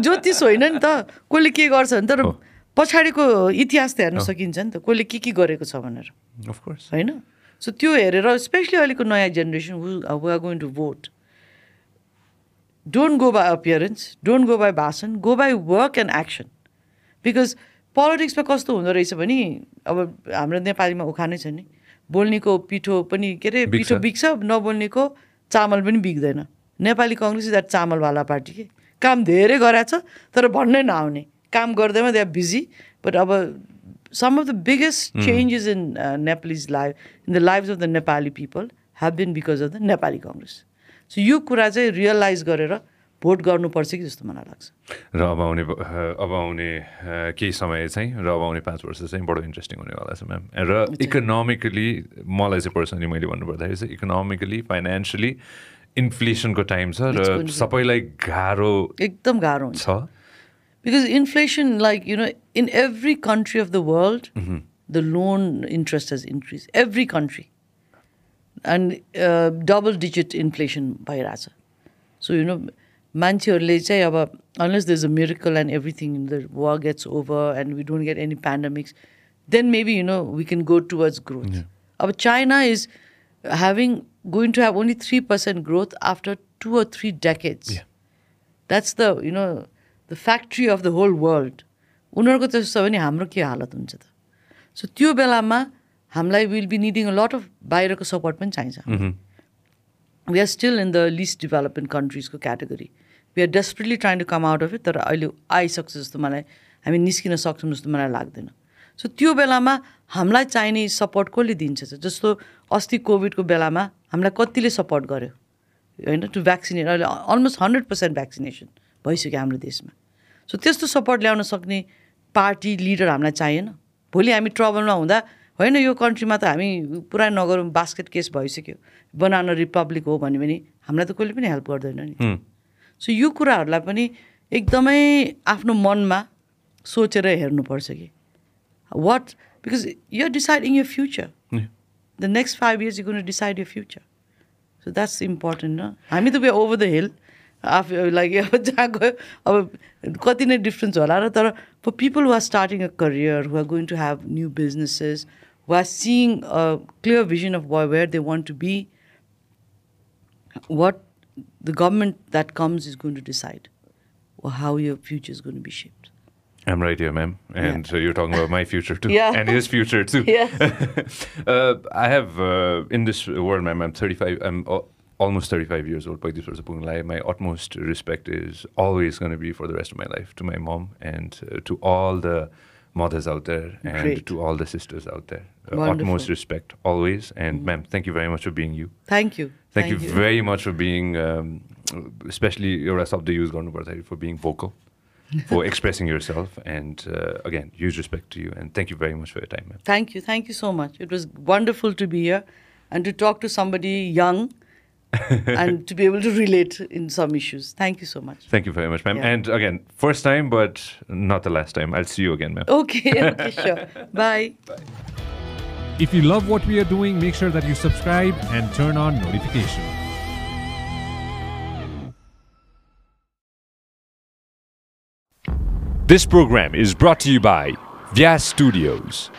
Speaker 2: ज्योतिष होइन नि त। कसले के गर्छ भने तर। पछाडिको इतिहास त हेर्न सकिन्छ नि त। कसले के के गरेको छ भनेर।
Speaker 1: अफकोर्स
Speaker 2: होइन? सो त्यो हेरेर स्पेसली अहिलेको नयाँ generation who are going to vote don't go by appearance don't go by भाषण go by work and action because पोलिटिक्समा कस्तो हुँदो रहेछ भने अब हाम्रो नेपालीमा उखानै छ नि। बोल्नेको पिठो पनि के अरे। पिठो बिग्छ नबोल्नेको चामल पनि बिग्दैन। नेपाली कङ्ग्रेस इज द्याट चामलवाला पार्टी के? काम धेरै गराएको छ तर भन्नै नआउने। काम गर्दैमा दे आर बिजी बट अब some of the biggest changes in Nepalese life in the life of the Nepali people have been because of the Nepali Congress so यो कुरा चाहिँ रियलाइज गरेर भोट गर्नुपर्छ कि जस्तो मलाई लाग्छ।
Speaker 1: र अब आउने अब आउने केही समय चाहिँ र अब आउने पाँच वर्ष चाहिँ बडो इन्ट्रेस्टिङ हुनेवाला छ म्याम र इकोनोमिकली मलाई चाहिँ पर्सनली मैले भन्नुपर्दाखेरि चाहिँ इकोनोमिकली फाइनेन्सियली इन्फ्लेसनको टाइम छ र सबैलाई गाह्रो
Speaker 2: एकदम गाह्रो
Speaker 1: छ।
Speaker 2: Inflation, like, you know, in every country of the world, the loan interest has increased. Every country. And uh, double digit inflation भइरहेछ। सो यु नो मान्छेहरूले चाहिँ अब unless the is a miracle and everything in the war gets over and we don't get any pandemics then maybe you know we can go towards growth अब China is having going to have only three percent growth after two or three decades that's the you know the factory of the whole world उनीहरूको त्यस्तो छ भने हाम्रो के हालत हुन्छ त? सो त्यो बेलामा हामीलाई will be needing a lot of बाहिरको सपोर्ट पनि चाहिन्छ। mm-hmm. We are still in the list development कन्ट्रिजको category we are desperately trying to come out of it तर अहिले आइसक्छ जस्तो मलाई हामी निस्किन सक्छौँ जस्तो मलाई लाग्दैन। सो त्यो बेलामा हामीलाई चाहिने सपोर्ट कसले दिन्छ जस्तो अस्ति कोभिडको बेलामा हामीलाई कतिले सपोर्ट गर्यो? होइन टु भ्याक्सिनेट अहिले अलमोस्ट हन्ड्रेड पर्सेन्ट भ्याक्सिनेसन भइसक्यो हाम्रो देशमा। सो त्यस्तो सपोर्ट ल्याउन सक्ने पार्टी लिडर हामीलाई चाहिएन। भोलि हामी ट्रबलमा हुँदा होइन यो कन्ट्रीमा त हामी पुरा नगरौँ बास्केट केस भइसक्यो। बनाना रिपब्लिक हो भन्यो भने हामीलाई त कहिले पनि हेल्प गर्दैन नि। सो यो कुराहरूलाई पनि एकदमै आफ्नो मनमा सोचेर हेर्नुपर्छ कि। What because you're deciding your future the next five years you gonna decide your future so that's important न हामी त ओभर द हिल आफू लाइक अब जहाँ गयो अब कति नै डिफ्रेन्स होला र तर for people who are starting a career who are going to have new businesses We are seeing a clear vision of where they want to be, what the government that comes is going to decide or how your future is going to be shaped.
Speaker 1: I'm right here, ma'am. And
Speaker 2: yeah.
Speaker 1: so you're talking about my future too.
Speaker 2: yeah.
Speaker 1: And his future too.
Speaker 2: Yeah.
Speaker 1: uh, I have, uh, in this world, ma'am, I'm 35, I'm almost 35 years old. My utmost respect is always going to be for the rest of my life to my mom and uh, to all the mothers out there and
Speaker 2: Great.
Speaker 1: to all the sisters out there. Uh,
Speaker 2: wonderful.
Speaker 1: utmost respect always. And mm. ma'am, thank you very much for being you.
Speaker 2: Thank you.
Speaker 1: Thank, thank you, you, very much for being, um, especially your rest of the youth government for being vocal, for expressing yourself. And uh, again, huge respect to you. And thank you very much for your time, ma'am.
Speaker 2: Thank you. Thank you so much. It was wonderful to be here and to talk to somebody young. and to be able to relate in some issues. Thank you so much.
Speaker 1: Thank you very much, ma'am.
Speaker 2: Yeah.
Speaker 1: And again, first time, but not the last time. I'll see you again, ma'am.
Speaker 2: Okay, okay, sure. Bye. Bye.
Speaker 3: If you love what we are doing, make sure that you subscribe and turn on notification.
Speaker 4: This program is brought to you by Vyas Studios.